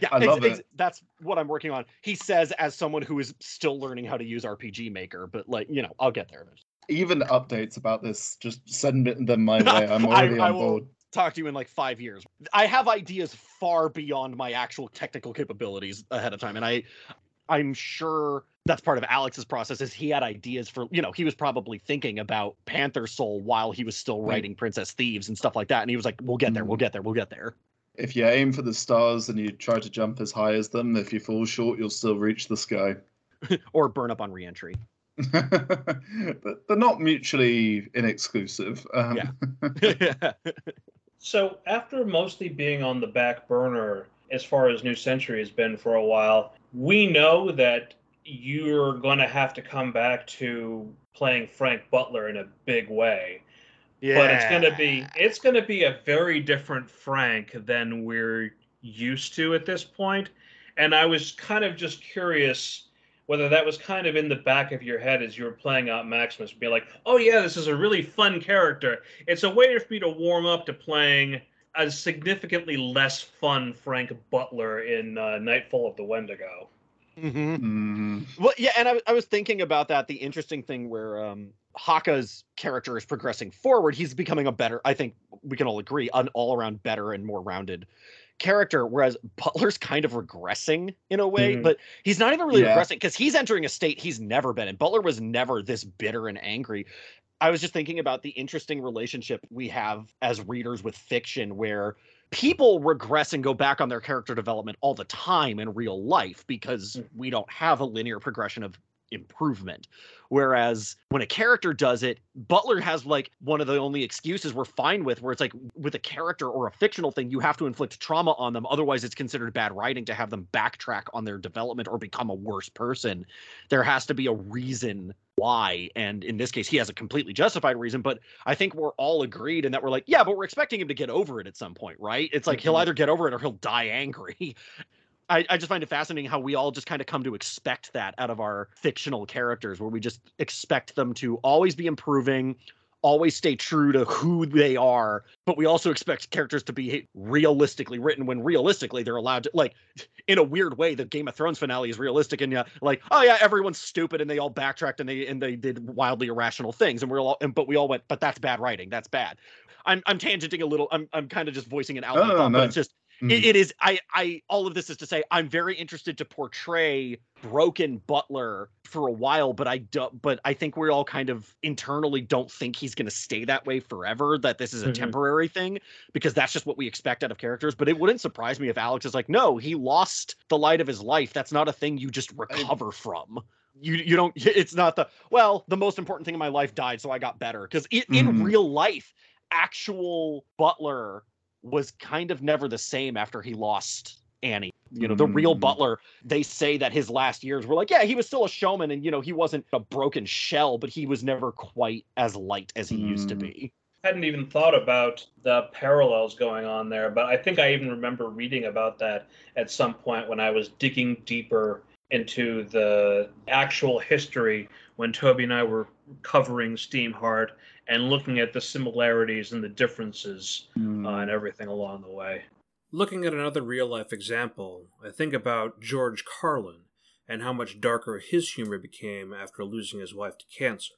Yeah,
I love
ex-
it.
that's what I'm working on. He says as someone who is still learning how to use RPG Maker, but like you know, I'll get there.
Even updates about this, just send them my way. I'm already
I
on
will-
board.
Talk to you in like five years. I have ideas far beyond my actual technical capabilities ahead of time, and I, I'm sure that's part of Alex's process. Is he had ideas for you know he was probably thinking about Panther Soul while he was still writing Princess Thieves and stuff like that, and he was like, "We'll get there, we'll
Mhm.
get there, we'll get there."
If you aim for the stars and you try to jump as high as them, if you fall short, you'll still reach the sky.
Or burn up on reentry.
but they're not mutually inexclusive. Um,
Yeah.
So after mostly being on the back burner as far as New Century has been for a while, we know that you're going to have to come back to playing Frank Butler in a big way.
yeah.
But it's going to be it's going to be a very different Frank than we're used to at this point. And I was kind of just curious whether that was kind of in the back of your head as you were playing out Maximus, be like, oh yeah, this is a really fun character. It's a way for me to warm up to playing a significantly less fun Frank Butler in uh, Nightfall of the Wendigo.
Mm-hmm.
Mm,
Well, yeah, and I, I was thinking about that. The interesting thing where um, Haka's character is progressing forward, he's becoming a better. I think we can all agree, an all-around better and more rounded character. Whereas Butler's kind of regressing in a way,
Mhm.
but he's not even really
Yeah.
regressing because he's entering a state he's never been in. Butler was never this bitter and angry. I was just thinking about the interesting relationship we have as readers with fiction, where people regress and go back on their character development all the time in real life because
Mm.
we don't have a linear progression of improvement. Whereas when a character does it, Butler has like one of the only excuses we're fine with, where it's like with a character or a fictional thing, you have to inflict trauma on them. Otherwise, it's considered bad writing to have them backtrack on their development or become a worse person. There has to be a reason why. And in this case, he has a completely justified reason, but I think we're all agreed in that we're like, yeah, but we're expecting him to get over it at some point, right? It's like he'll
Mhm.
either get over it or he'll die angry. I, I just find it fascinating how we all just kind of come to expect that out of our fictional characters, where we just expect them to always be improving, always stay true to who they are, but we also expect characters to be realistically written when realistically they're allowed to like in a weird way the Game of Thrones finale is realistic and yeah, like, oh yeah, everyone's stupid and they all backtracked and they and they did wildly irrational things and we're all and but we all went, but that's bad writing. That's bad. I'm I'm tangenting a little. I'm I'm kind of just voicing an outline
no,
thought, oh,
no.
but it's just
mm.
it, it is I I all of this is to say I'm very interested to portray broken Butler for a while, but I don't. but I think we're all kind of internally don't think he's going to stay that way forever. That this is a
Mhm.
temporary thing because that's just what we expect out of characters. But it wouldn't surprise me if Alex is like, no, he lost the light of his life. That's not a thing you just recover from. You you don't. It's not the well. The most important thing in my life died, so I got better. Because in
Mhm.
real life, actual Butler was kind of never the same after he lost Annie. You know, the real
Mm.
Butler, they say that his last years were like, yeah, he was still a showman and, you know, he wasn't a broken shell, but he was never quite as light as he used to
Mm.
be.
hadn't even thought about the parallels going on there, but I think I even remember reading about that at some point when I was digging deeper into the actual history when Toby and I were covering Steamheart and looking at the similarities and the differences
Mm.
uh, and everything along the way.
Looking at another real life example, I think about George Carlin and how much darker his humor became after losing his wife to cancer.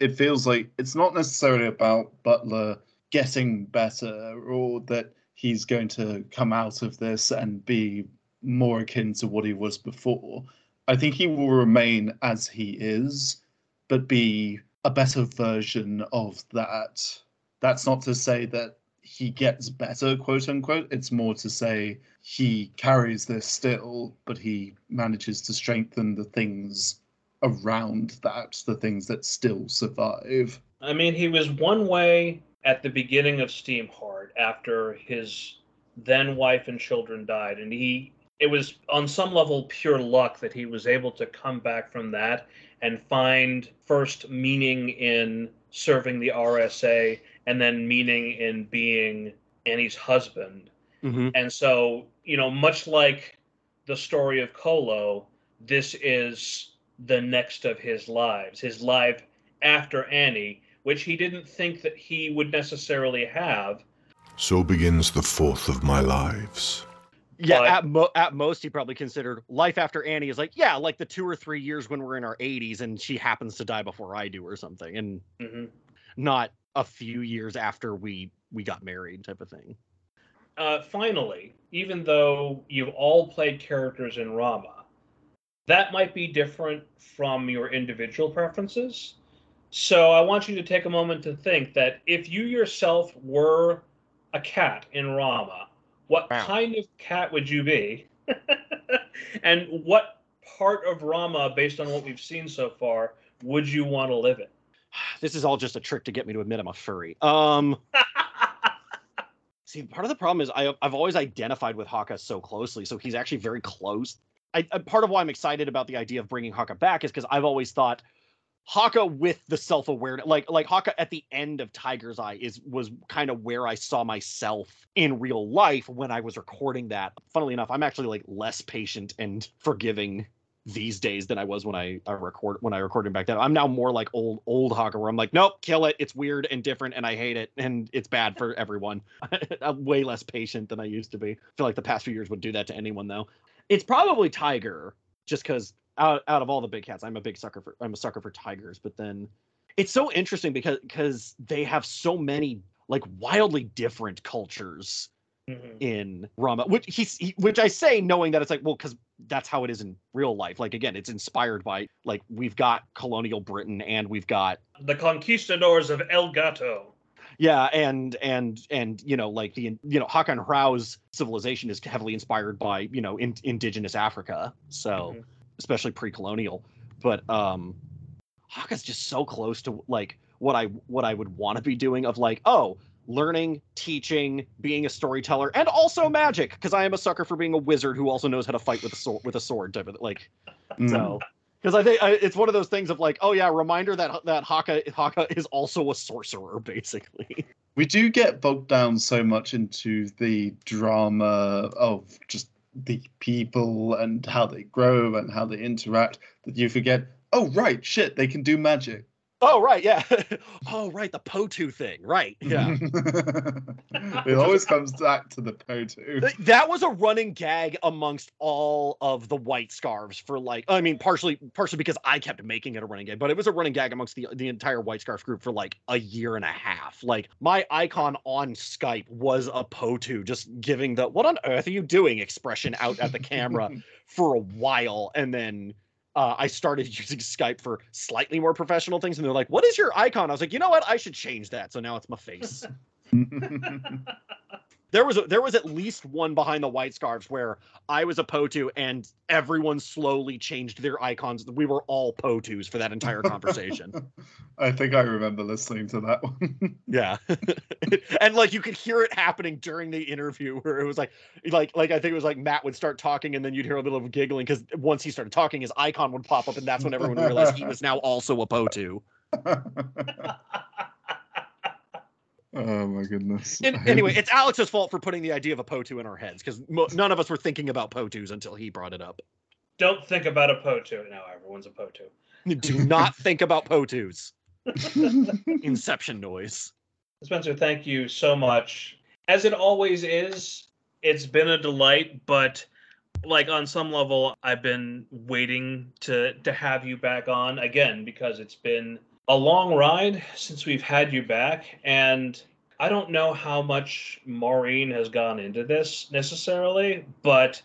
it feels like it's not necessarily about Butler getting better or that he's going to come out of this and be more akin to what he was before. I think he will remain as he is, but be a better version of that. That's not to say that he gets better, quote unquote. It's more to say he carries this still, but he manages to strengthen the things around that, the things that still survive.
I mean, he was one way at the beginning of Steamheart after his then wife and children died, and he it was on some level pure luck that he was able to come back from that and find first meaning in serving the RSA and then meaning in being Annie's husband.
Mm-hmm.
And so, you know, much like the story of Kolo, this is the next of his lives, his life after Annie, which he didn't think that he would necessarily have.
So begins the fourth of my lives.
Yeah,
But-
at, mo- at most, he probably considered life after Annie is like, yeah, like the two or three years when we're in our 80s and she happens to die before I do or something, and
Mhm.
not a few years after we we got married type of thing.
Uh, finally, even though you've all played characters in Rama, that might be different from your individual preferences. So I want you to take a moment to think that if you yourself were a cat in Rama, what
Wow.
kind of cat would you be? and what part of Rama, based on what we've seen so far, would you want to live in?
This is all just a trick to get me to admit I'm a furry. Um, see, part of the problem is I, I've always identified with Haka so closely, so he's actually very close. I, I part of why I'm excited about the idea of bringing Haka back is because I've always thought Haka with the self awareness, like like Haka at the end of Tiger's Eye is was kind of where I saw myself in real life when I was recording that. Funnily enough, I'm actually like less patient and forgiving these days than I was when I, I record when I recorded back then. I'm now more like old old Haka where I'm like, nope, kill it. It's weird and different and I hate it and it's bad for everyone. I'm way less patient than I used to be. I feel like the past few years would do that to anyone though. It's probably Tiger just because out out of all the big cats, I'm a big sucker for I'm a sucker for tigers. But then it's so interesting because because they have so many like wildly different cultures
Mhm.
in Rama, which he's he, which I say knowing that it's like well because that's how it is in real life. Like again, it's inspired by like we've got colonial Britain and we've got
The conquistadors of El Gato.
yeah and and and you know like the you know Haka and Hrao's civilization is heavily inspired by you know in, indigenous Africa, so
Mhm.
Especially pre-colonial. But um, Haka's just so close to like what I what I would want to be doing of like oh learning, teaching, being a storyteller, and also magic because I am a sucker for being a wizard who also knows how to fight with a sword with a sword type of like
Mm.
so. Because I think I, it's one of those things of like, oh yeah, reminder that that Haka Haka is also a sorcerer, basically.
We do get bogged down so much into the drama of just the people and how they grow and how they interact that you forget, oh, right, shit, they can do magic.
Oh right, yeah. oh right, the Potu thing, right? Yeah.
it always comes back to the Potu.
Th- that was a running gag amongst all of the white scarves for like I mean partially partially because I kept making it a running gag, but it was a running gag amongst the the entire white scarf group for like a year and a half. Like my icon on Skype was a Potu just giving the what on earth are you doing expression out at the camera for a while and then uh, I started using Skype for slightly more professional things, and they're like, "What is your icon?" I was like, "You know what? I should change that." So now it's my face. there was a, there was at least one behind the white scarves where I was a Potu and everyone slowly changed their icons. We were all Potus for that entire conversation.
I think I remember listening to that one.
yeah. and like you could hear it happening during the interview where it was like like like I think it was like Matt would start talking and then you'd hear a little of giggling because once he started talking his icon would pop up and that's when everyone realized he was now also a Potu.
Oh my goodness.
And anyway, it's Alex's fault for putting the idea of a Potu in our heads because mo- none of us were thinking about Potus until he brought it up.
Don't think about a Potu. Now everyone's a Potu.
Do not think about Potus. Inception noise.
Spencer, thank you so much. As it always is, it's been a delight, but like on some level, I've been waiting to to have you back on again because it's been a long ride since we've had you back, and I don't know how much Maureen has gone into this necessarily, but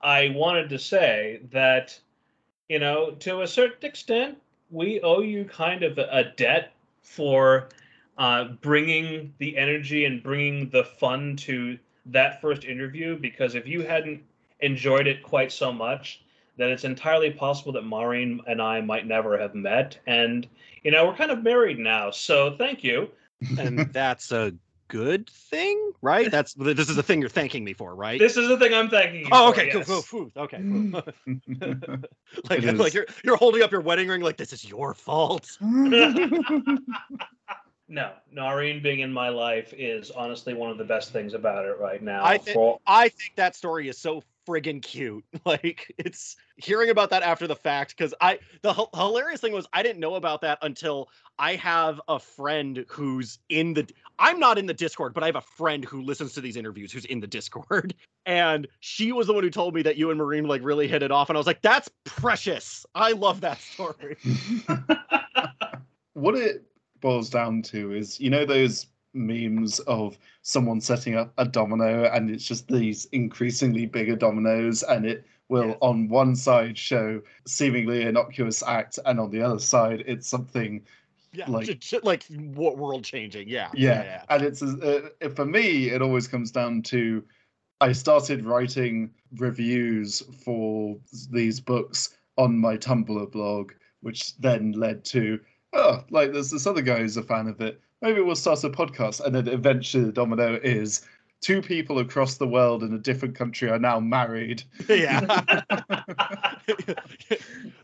I wanted to say that, you know, to a certain extent, we owe you kind of a, debt for uh, bringing the energy and bringing the fun to that first interview because if you hadn't enjoyed it quite so much, then it's entirely possible that Maureen and I might never have met. And, you know, we're kind of married now. So thank you.
And that's a good thing, right? That's this is the thing you're thanking me for, right?
This is the thing I'm thanking you for.
Oh,
for,
okay, cool,
yes.
cool, cool, okay. cool.
Mm.
like,
like
you're you're holding up your wedding ring like this is your fault.
No, Maureen being in my life is honestly one of the best things about it right now.
I thi-
For-
I think that story is so friggin' cute. Like it's hearing about that after the fact because I the h- hilarious thing was I didn't know about that until I have a friend who's in the I'm not in the Discord, but I have a friend who listens to these interviews who's in the Discord. And she was the one who told me that you and Maureen like really hit it off. And I was like, that's precious. I love that story.
what it boils down to is you know those memes of someone setting up a domino and it's just these increasingly bigger dominoes and it will
Yes.
on one side show seemingly innocuous act and on the other side it's something
Yeah,
Like-
like, like world changing. Yeah,
yeah, and it's uh, for me it always comes down to i started writing reviews for these books on my tumblr blog which then led to oh like there's this other guy who's a fan of it maybe we'll start a podcast and then eventually the domino is two people across the world in a different country are now married
yeah.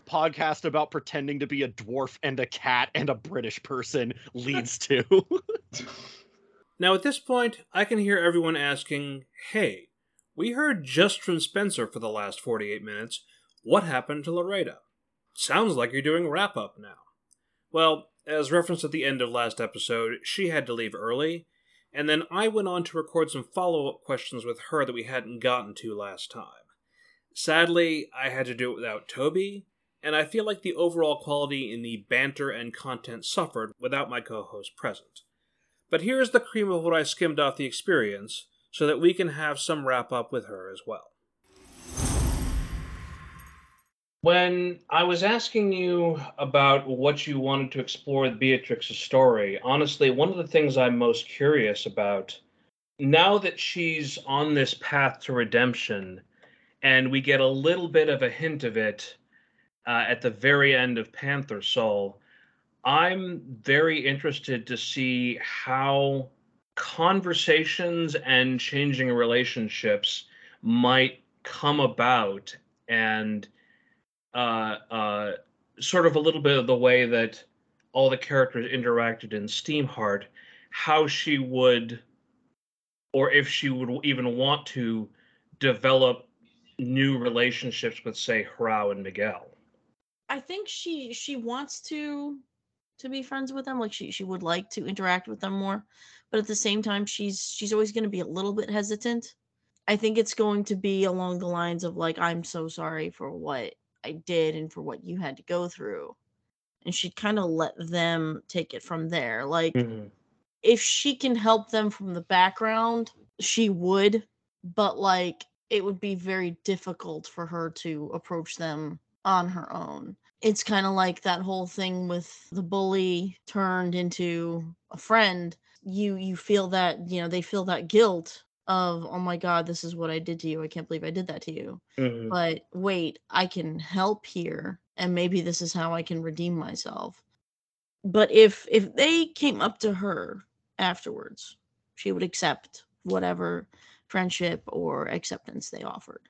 Podcast about pretending to be a dwarf and a cat and a British person leads to.
Now, at this point, I can hear everyone asking, hey, we heard just from Spencer for the last 48 minutes. What happened to Laureta? Sounds like you're doing wrap up now. Well, as referenced at the end of last episode, she had to leave early, and then I went on to record some follow up questions with her that we hadn't gotten to last time. Sadly, I had to do it without Toby, and I feel like the overall quality in the banter and content suffered without my co host present. But here's the cream of what I skimmed off the experience so that we can have some wrap up with her as well.
When I was asking you about what you wanted to explore with Beatrix's story, honestly, one of the things I'm most curious about now that she's on this path to redemption, and we get a little bit of a hint of it uh, at the very end of Panther Soul, I'm very interested to see how conversations and changing relationships might come about and uh, uh, sort of a little bit of the way that all the characters interacted in Steamheart, how she would, or if she would even want to, develop new relationships with, say, Hrao and Miguel.
I think she she wants to to be friends with them. Like she she would like to interact with them more, but at the same time, she's she's always going to be a little bit hesitant. I think it's going to be along the lines of like, I'm so sorry for what I did and for what you had to go through. And she'd kind of let them take it from there. Like, mm-hmm. if she can help them from the background, she would, but like, it would be very difficult for her to approach them on her own. It's kind of like that whole thing with the bully turned into a friend. You you feel that, you know, they feel that guilt of, "Oh my god, this is what I did to you. I can't believe I did that to you."
Mhm.
but wait, I can help here and maybe this is how I can redeem myself. But if if they came up to her afterwards, she would accept whatever friendship or acceptance they offered.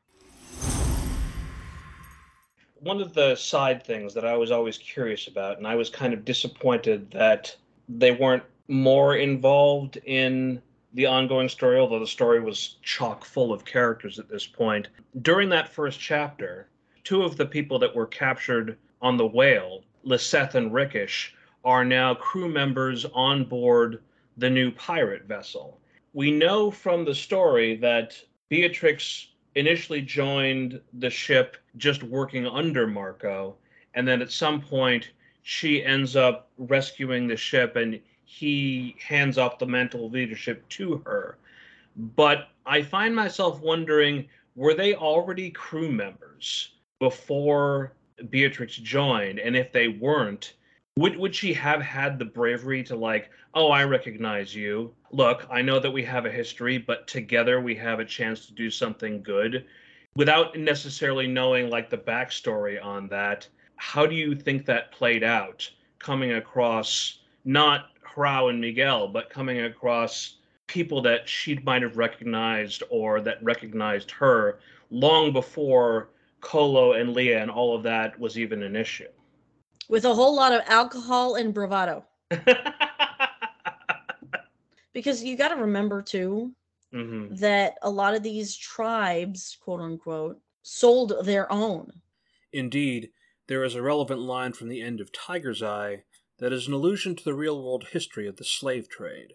one of the side things that I was always curious about, and I was kind of disappointed that they weren't more involved in the ongoing story, although the story was chock full of characters at this point. During that first chapter, two of the people that were captured on the whale, Liseth and Rickish, are now crew members on board the new pirate vessel. We know from the story that Beatrix initially joined the ship just working under Marco, and then at some point she ends up rescuing the ship and he hands off the mental leadership to her. But I find myself wondering were they already crew members before Beatrix joined? And if they weren't, would, would she have had the bravery to, like, oh, I recognize you. Look, I know that we have a history, but together we have a chance to do something good without necessarily knowing, like, the backstory on that? How do you think that played out coming across not Hrao and Miguel, but coming across people that she might have recognized or that recognized her long before Kolo and Leah and all of that was even an issue.
With a whole lot of alcohol and bravado. because you got to remember too
hmm
that a lot of these tribes, quote unquote, sold their own.
Indeed, there is a relevant line from the end of Tiger's Eye that is an allusion to the real world history of the slave trade,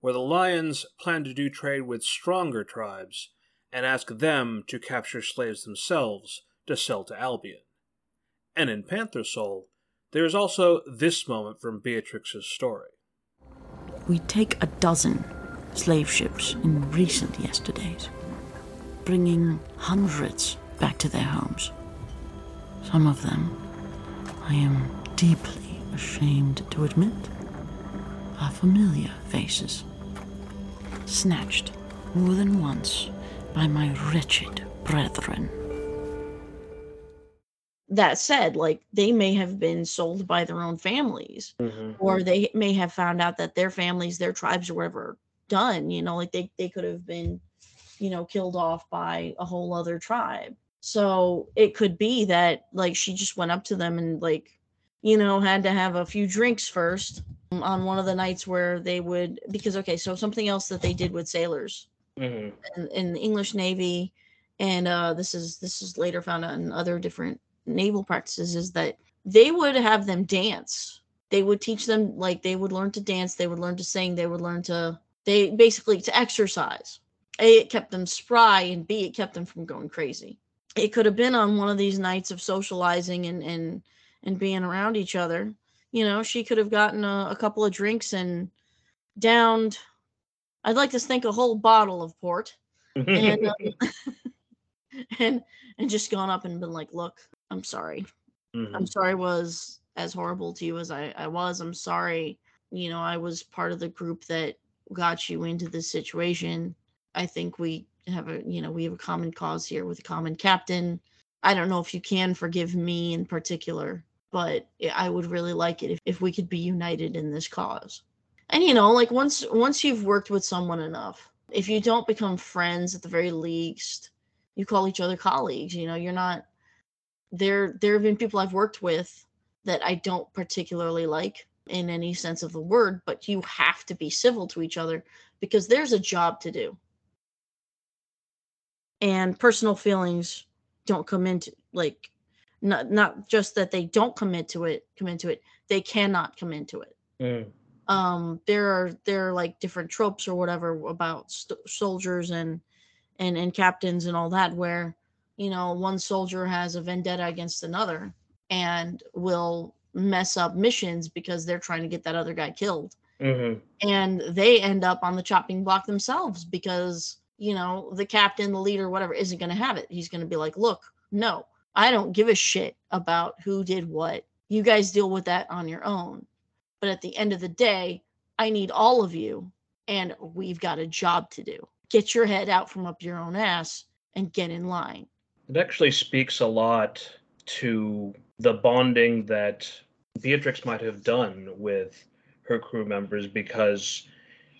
where the lions plan to do trade with stronger tribes and ask them to capture slaves themselves to sell to Albion. And in Panther Soul, there is also this moment from Beatrix's story.
We take a dozen slave ships in recent yesterdays, bringing hundreds back to their homes. Some of them, I am deeply ashamed to admit, are familiar faces, snatched more than once by my wretched brethren.
That said, like they may have been sold by their own families,
hmm
or they may have found out that their families, their tribes, or whatever, done. You know, like they they could have been, you know, killed off by a whole other tribe. So it could be that like she just went up to them and like, you know, had to have a few drinks first on one of the nights where they would because okay, so something else that they did with sailors
hmm
in, in the English Navy, and uh, this is this is later found out in other different naval practices, is that they would have them dance. They would teach them like they would learn to dance, they would learn to sing, they would learn to they basically to exercise. A, it kept them spry, and B, it kept them from going crazy. it could have been on one of these nights of socializing and and and being around each other. You know, she could have gotten a, a couple of drinks and downed. I'd like to think a whole bottle of port, and um, and and just gone up and been like, "Look, I'm sorry.
Mhm.
I'm sorry I was as horrible to you as I, I was. I'm sorry, you know, I was part of the group that got you into this situation. I think we have a, you know, we have a common cause here with a common captain. I don't know if you can forgive me in particular, but I- would really like it if, if we could be united in this cause. And you know, like once once you've worked with someone enough, if you don't become friends at the very least, you call each other colleagues. You know, you're not there there have been people I've worked with that I don't particularly like in any sense of the word, but you have to be civil to each other because there's a job to do. And personal feelings don't come into like not not just that they don't commit to it, commit to it, they cannot come into it.
Mm.
Um there are there are like different tropes or whatever about st- soldiers and and and captains and all that where you know one soldier has a vendetta against another and will mess up missions because they're trying to get that other guy killed
hmm
and they end up on the chopping block themselves because you know the captain the leader whatever isn't going to have it he's going to be like look no i don't give a shit about who did what. You guys deal with that on your own. But at the end of the day i need all of you and we've got a job to do. Get your head out from up your own ass and get in line.
It actually speaks a lot to the bonding that Beatrix might have done with her crew members because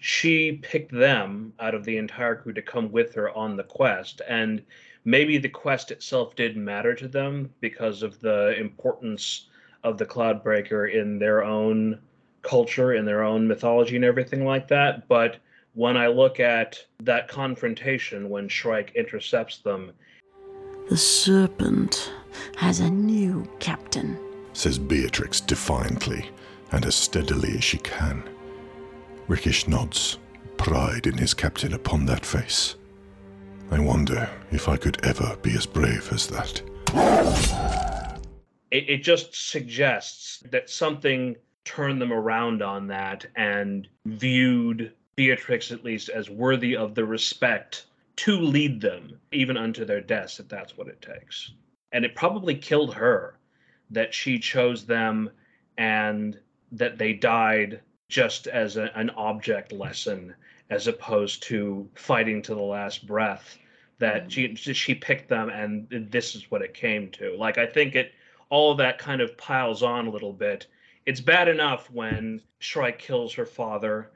she picked them out of the entire crew to come with her on the quest. And maybe the quest itself did matter to them because of the importance of the Cloudbreaker in their own culture, in their own mythology, and everything like that. But when I look at that confrontation when Shrike intercepts them,
The serpent has a new captain.
says Beatrix defiantly and as steadily as she can. Rickish nods, pride in his captain upon that face. I wonder if I could ever be as brave as that.
it, it just suggests that something turned them around on that and viewed Beatrix at least as worthy of the respect to lead them, even unto their deaths, if that's what it takes. And it probably killed her that she chose them and that they died just as a, an object lesson as opposed to fighting to the last breath that mm-hmm. she she picked them and this is what it came to. Like i think it all of that kind of piles on a little bit. It's bad enough when shrike kills her father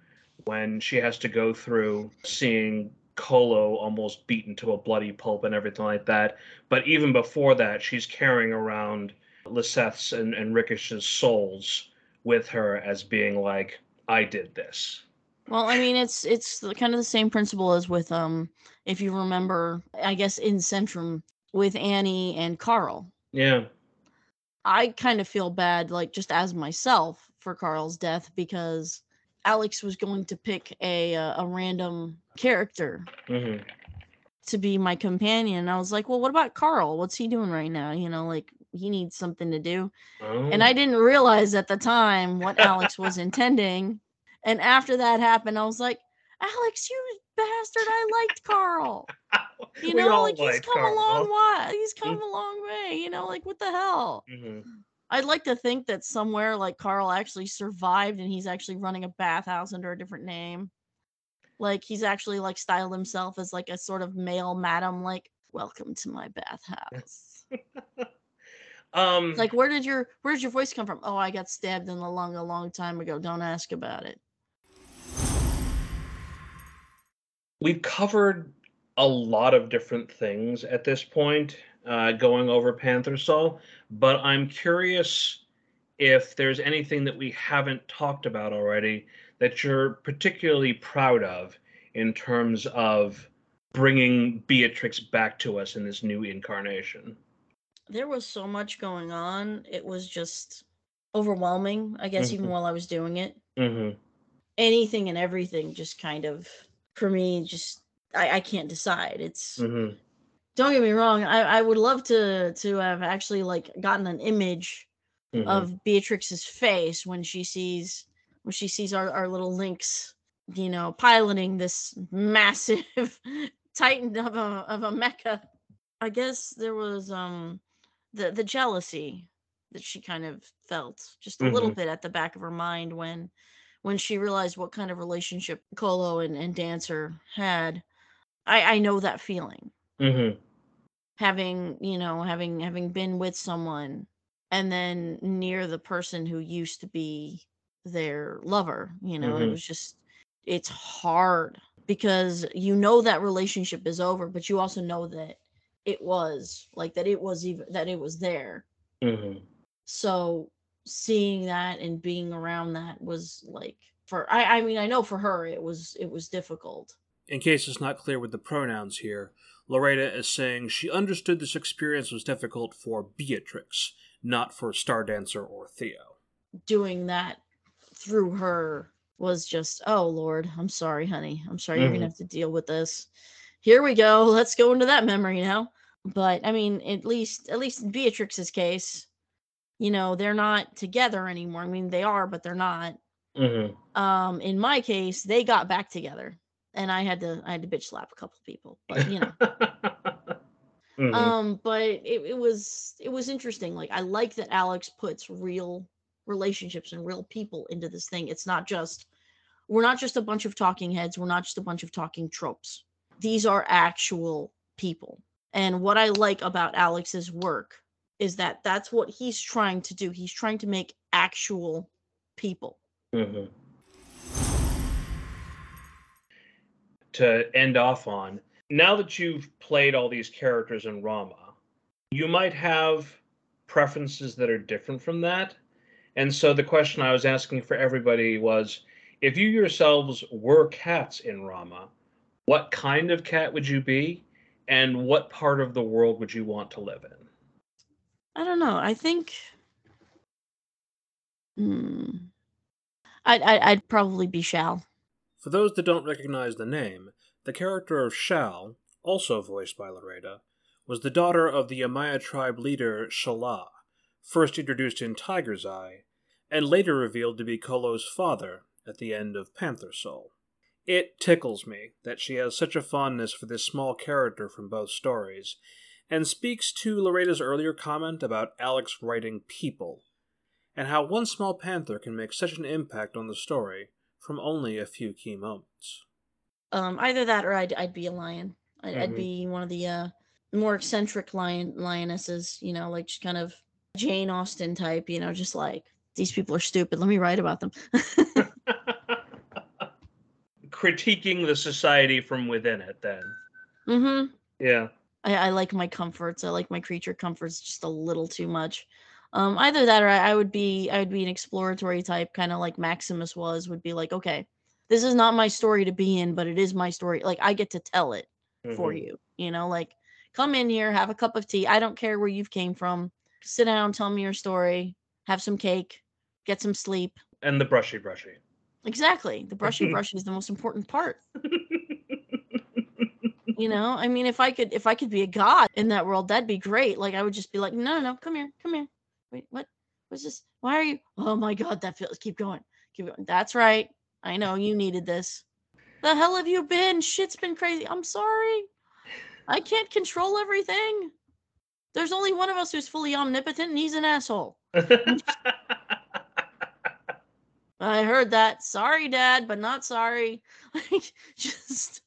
when she has to go through seeing Kolo almost beaten to a bloody pulp and everything like that. But even before that, she's carrying around Liseth's and, and Rickish's souls with her as being like, I did this.
Well, I mean, it's it's kind of the same principle as with um, if you remember, I guess in Centrum with Annie and Carl.
Yeah.
I kind of feel bad, like just as myself, for Carl's death because Alex was going to pick a uh, a random character
hmm
to be my companion. I was like, well, what about Carl? What's he doing right now? You know, like he needs something to do.
Oh.
And I didn't realize at the time what Alex was intending. And after that happened, I was like, Alex, you bastard, I liked Carl. You know, like he's come a long
Carl.
way. He's come a long way. You know, like what the hell?
Mhm.
I'd like to think that somewhere like Carl actually survived and he's actually running a bathhouse under a different name. Like he's actually like styled himself as like a sort of male madam, like, welcome to my bathhouse.
Um,
like where did your where did your voice come from? Oh, I got stabbed in the lung a long time ago. Don't ask about it.
we've covered a lot of different things at this point uh, going over panther soul but i'm curious if there's anything that we haven't talked about already that you're particularly proud of in terms of bringing beatrix back to us in this new incarnation
There was so much going on. It was just overwhelming, I guess, even
Mhm.
while I was doing it.
hmm
Anything and everything just kind of for me just I, I can't decide. It's
hmm
don't get me wrong. I, I would love to to have actually like gotten an image
Mhm.
of Beatrix's face when she sees when she sees our, our little links, you know, piloting this massive titan of a of a mecha. I guess there was um the the jealousy that she kind of felt just a little
Mhm.
bit at the back of her mind when when she realized what kind of relationship Kolo and, and Dancer had. I, I know that feeling
Mhm.
having you know having having been with someone and then near the person who used to be their lover you know it
Mhm.
was just it's hard because you know that relationship is over but you also know that it was like that it was even that it was there
Mhm.
so seeing that and being around that was like for i i mean i know for her it was it was difficult
In case it's not clear with the pronouns here, Laureta is saying she understood this experience was difficult for Beatrix, not for star dancer or Theo.
doing that through her was just oh lord i'm sorry honey i'm sorry you're
Mhm.
gonna have to deal with this here we go. Let's go into that memory now. But i mean at least at least in beatrix's case you know they're not together anymore. I mean they are but they're not.
Mhm.
um in my case they got back together and i had to i had to bitch slap a couple people but you know.
Mhm.
um but it, it was it was interesting. Like i like that alex puts real relationships and real people into this thing. It's not just we're not just a bunch of talking heads. We're not just a bunch of talking tropes these are actual people and what i like about alex's work is that that's what he's trying to do he's trying to make actual people
Mhm. To end off on, now that you've played all these characters in Rama, you might have preferences that are different from that. And so the question I was asking for everybody was if you yourselves were cats in Rama, what kind of cat would you be? And what part of the world would you want to live in?
i don't know i think hmm, I'd, I'd i'd probably be shal
For those that don't recognize the name, the character of Shal, also voiced by Laureta, was the daughter of the Amaya tribe leader Shala, first introduced in Tiger's Eye, and later revealed to be Kolo's father at the end of Panther Soul. It tickles me that she has such a fondness for this small character from both stories, and speaks to Laureta's earlier comment about Alex writing people, and how one small panther can make such an impact on the story from only a few key moments.
um either that or i'd, I'd be a lion I'd, I'd
Mhm.
be one of the uh more eccentric lion lionesses you know like just kind of jane austen type you know just like these people are stupid let me write about them
Critiquing the society from within it, then.
mm-hmm
Yeah.
I, I like my comforts i like my creature comforts just a little too much um either that or I, I would be i would be an exploratory type kind of like maximus was would be like okay this is not my story to be in but it is my story like i get to tell it for
Mhm.
you you know like come in here have a cup of tea i don't care where you've came from sit down tell me your story have some cake get some sleep
And the brushy brushy.
Exactly. The brushy brushy is the most important part. You know? I mean if i could if i could be a god in that world that'd be great. Like i would just be like no no come here come here. Wait what? What's this? Why are you oh my god that feels keep going keep going. That's right. I know you needed this. The hell have you been? Shit's been crazy. I'm sorry. I can't control everything. There's only one of us who's fully omnipotent and he's an asshole i heard that sorry dad but not sorry like just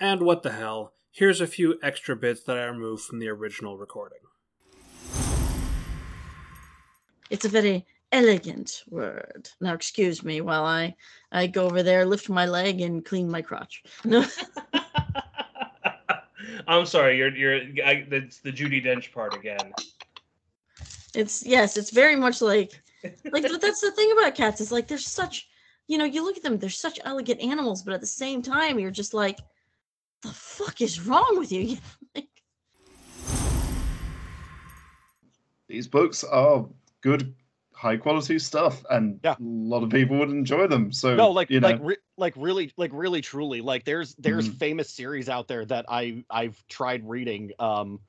And what the hell, here's a few extra bits that I removed from the original recording.
It's a very elegant word. Now, excuse me while I I go over there, lift my leg, and clean my crotch. No,
I'm sorry, you're you're I, that's the Judi Dench part again.
it's yes, it's very much like like but that's the thing about cats. It's like they're such, you know, you look at them, they're such elegant animals, but at the same time, you're just like, the fuck is wrong with you? like,
These books are good high quality stuff, and
Yeah.
a lot of people would enjoy them. So
no like
you know,
like re- like really like really truly like there's there's
Mhm.
famous series out there that i i've tried reading um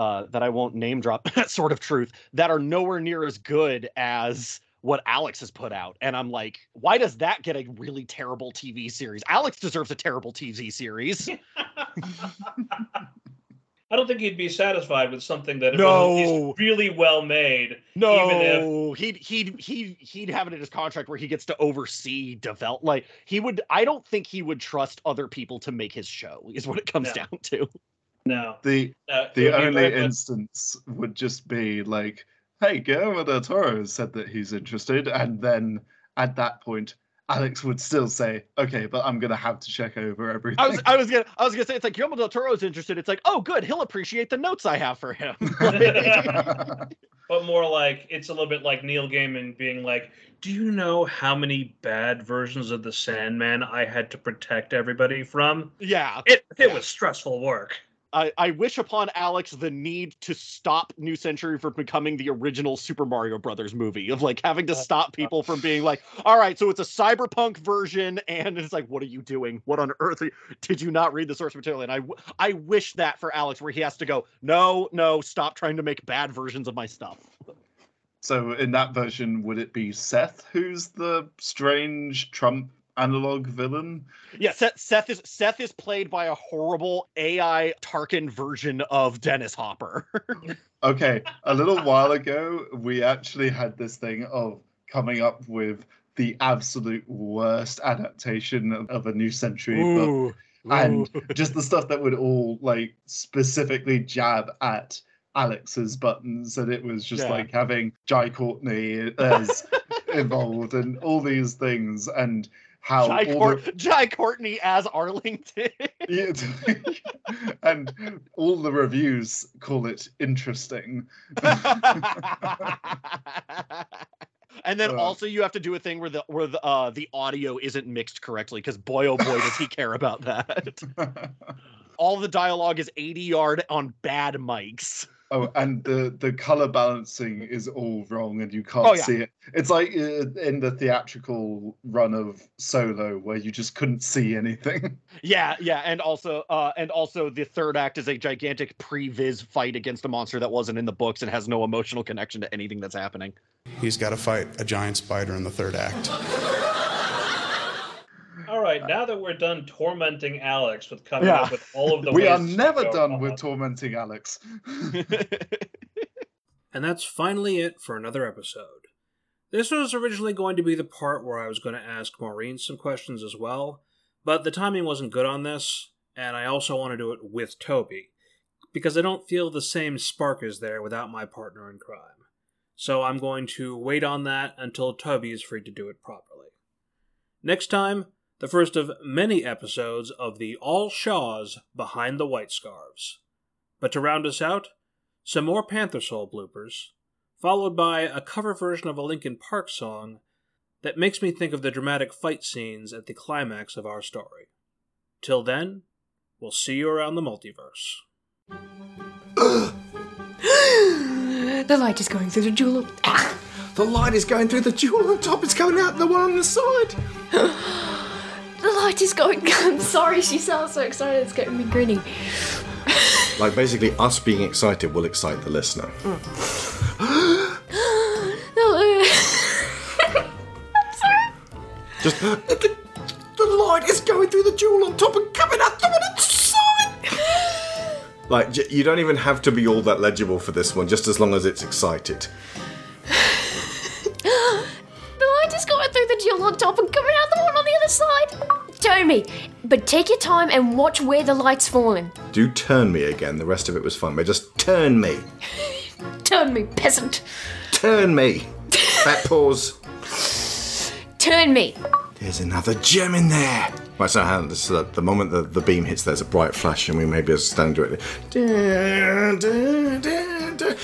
uh that i won't name drop sort of truth that are nowhere near as good as what alex has put out and i'm like why does that get a really terrible tv series alex deserves a terrible tv series
I don't think he'd be satisfied with something that
No.
really well made.
no he'd he'd he'd he'd have it in his contract where he gets to oversee develop like he would i don't think he would trust other people to make his show is what it comes
No.
down to
No,
the
no
the only instance would just be like, "Hey, Guillermo del Toro said that he's interested," and then at that point, Alex would still say, "Okay, but I'm gonna have to check over everything."
I was I was gonna I was gonna say it's like Guillermo del Toro's interested. It's like, oh good, he'll appreciate the notes I have for him.
but more like it's a little bit like Neil Gaiman being like, "Do you know how many bad versions of the Sandman I had to protect everybody from?
yeah.
It it was stressful work."
I, I wish upon Alex the need to stop New Century from becoming the original Super Mario Brothers movie of like having to uh, stop uh. people from being like, all right, so it's a cyberpunk version, and it's like, what are you doing? What on earth are you, did you not read the source material? And I I wish that for Alex, where he has to go, no, no, stop trying to make bad versions of my stuff.
so in that version, would it be Seth who's the strange Trump analog villain?
Yeah, Seth, Seth is Seth is played by a horrible AI Tarkin version of Dennis Hopper.
Okay, a little while ago, we actually had this thing of coming up with the absolute worst adaptation of, of a New Century book. and just the stuff that would all like specifically jab at Alex's buttons, and it was just
Yeah.
like having Jai Courtney as involved and all these things, and how
Jai, Cour- Jai Courtney as Arlington.
And all the reviews call it interesting.
and then
Uh.
also you have to do a thing where the where the uh, the audio isn't mixed correctly because boy oh boy does he care about that. All the dialogue is ADR on bad mics.
Oh, and the the color balancing is all wrong, and you can't
Oh, yeah.
see it. It's like uh, in the theatrical run of Solo, where you just couldn't see anything.
Yeah, yeah, and also uh and also the third act is a gigantic pre-viz fight against a monster that wasn't in the books and has no emotional connection to anything that's happening.
He's got to fight a giant spider in the third act.
All right, now that we're done tormenting Alex with coming
Yeah.
up with all of the
we are
ways to
never
go
done
on.
with tormenting Alex.
And that's finally it for another episode. This was originally going to be the part where I was going to ask Maureen some questions as well, but the timing wasn't good on this, and I also want to do it with Toby, because I don't feel the same spark is there without my partner in crime. So I'm going to wait on that until Toby is free to do it properly. Next time, the first of many episodes of the All Shaws Behind the White Scarves. But to round us out, some more Panther Soul bloopers, followed by a cover version of a Linkin Park song that makes me think of the dramatic fight scenes at the climax of our story. Till then, we'll see you around the multiverse.
the light is going through the jewel. Ah,
The light is going through the jewel on top, it's coming out the one on the side.
The light is going. I'm sorry, she sounds so excited. It's getting me grinny.
Like basically, us being excited will excite the listener. Uh, just uh, the, the light is going through the jewel on top and coming out the the side. Like j- you don't even have to be all that legible for this one, just as long as it's excited.
The light is going through the jewel on top and Turn me, but take your time and watch where the light's falling.
Do turn me again. The rest of it was fun, but just turn me,
Turn me, peasant.
turn me. Fat pause.
Turn me.
There's another gem in there. Right, so how this, uh, the moment the, the beam hits, there's a bright flash, and we may be able to stand directly. Dun, dun, dun, dun.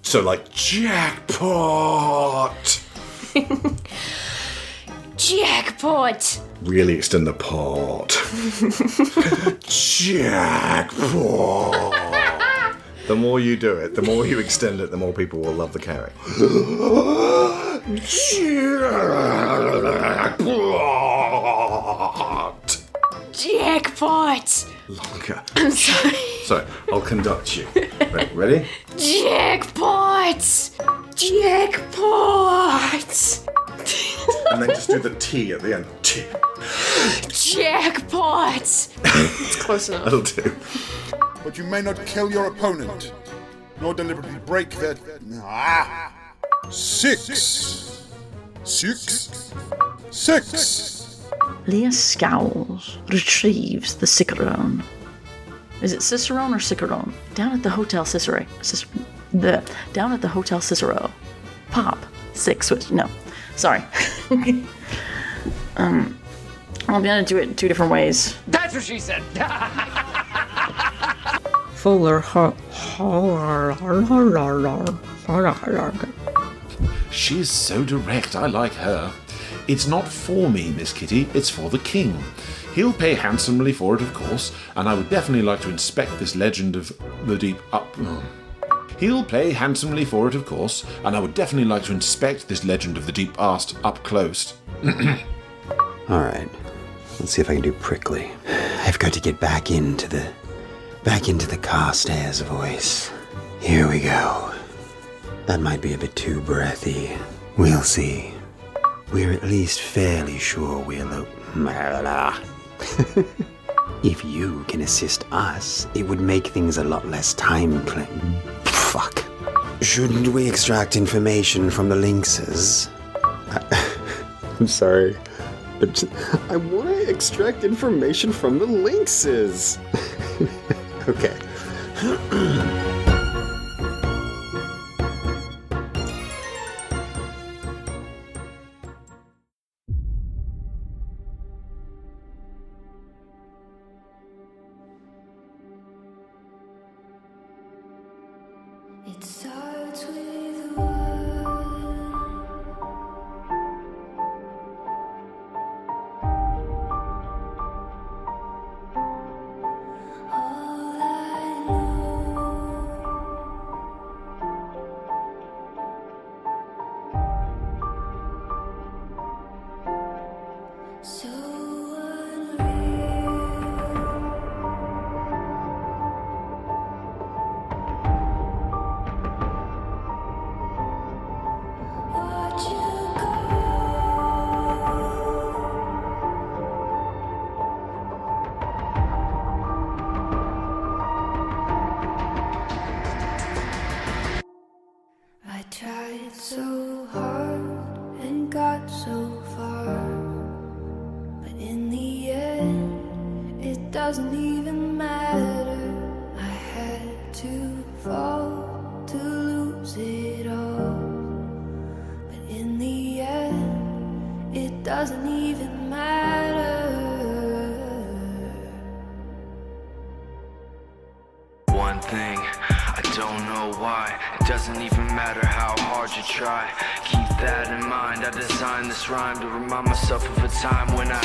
So, like, jackpot!
Jackpot.
Really extend the pot. jackpot! the more you do it, the more you extend it, the more people will love the carrot.
Jackpot!
Longer.
I'm sorry.
Sorry, I'll conduct you. Right, ready?
Jackpot! Jackpot!
And then just do the T at the end. T.
Jackpot! it's close enough.
That'll do.
But you may not kill your opponent, nor deliberately break their. Ah! Six! Six! Six!
Leah scowls, retrieves the Cicerone. Is it Cicerone or Cicerone? Down at the Hotel Cicero. Cicer- the, down at the Hotel Cicero. Pop. Six switch. No. Sorry. um, I'll be able to do it in two different ways.
That's what she said.
Fuller.
She's so direct, I like her. It's not for me, Miss Kitty, it's for the king. He'll pay handsomely for it, of course, and I would definitely like to inspect this legend of the deep up. oh. He'll pay handsomely for it, of course, and I would definitely like to inspect this legend of the deep past up close.
All right. Let's see if I can do prickly. I've got to get back into the back into the Carstairs voice. Here we go. That might be a bit too breathy. We'll see. We're at least fairly sure we'll. lo- If you can assist us, it would make things a lot less time cl- Fuck. Shouldn't we extract information from the lynxes? I'm sorry. But I want to extract information from the lynxes. okay.
to remind myself of a time when I.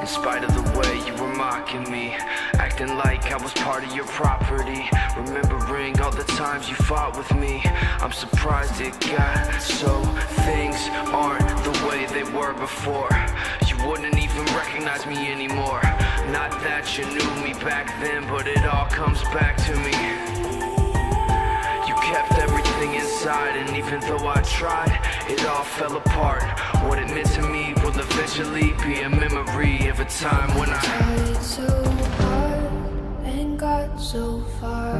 In spite of the way you were mocking me, acting like I was part of your property. Remembering all the times you fought with me, I'm surprised it got so. Things aren't the way they were before. You wouldn't even recognize me anymore. Not that you knew me back then, but it all comes back to me. You kept everything inside, and even though I tried, it all fell apart. What it meant to me will eventually be a memory of a time when I.
tried so hard and got so far,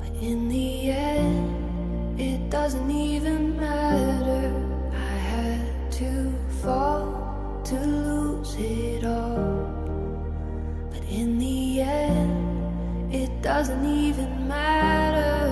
but in the end, it doesn't even matter. I had to fall to lose it all, but in the end, it doesn't even matter.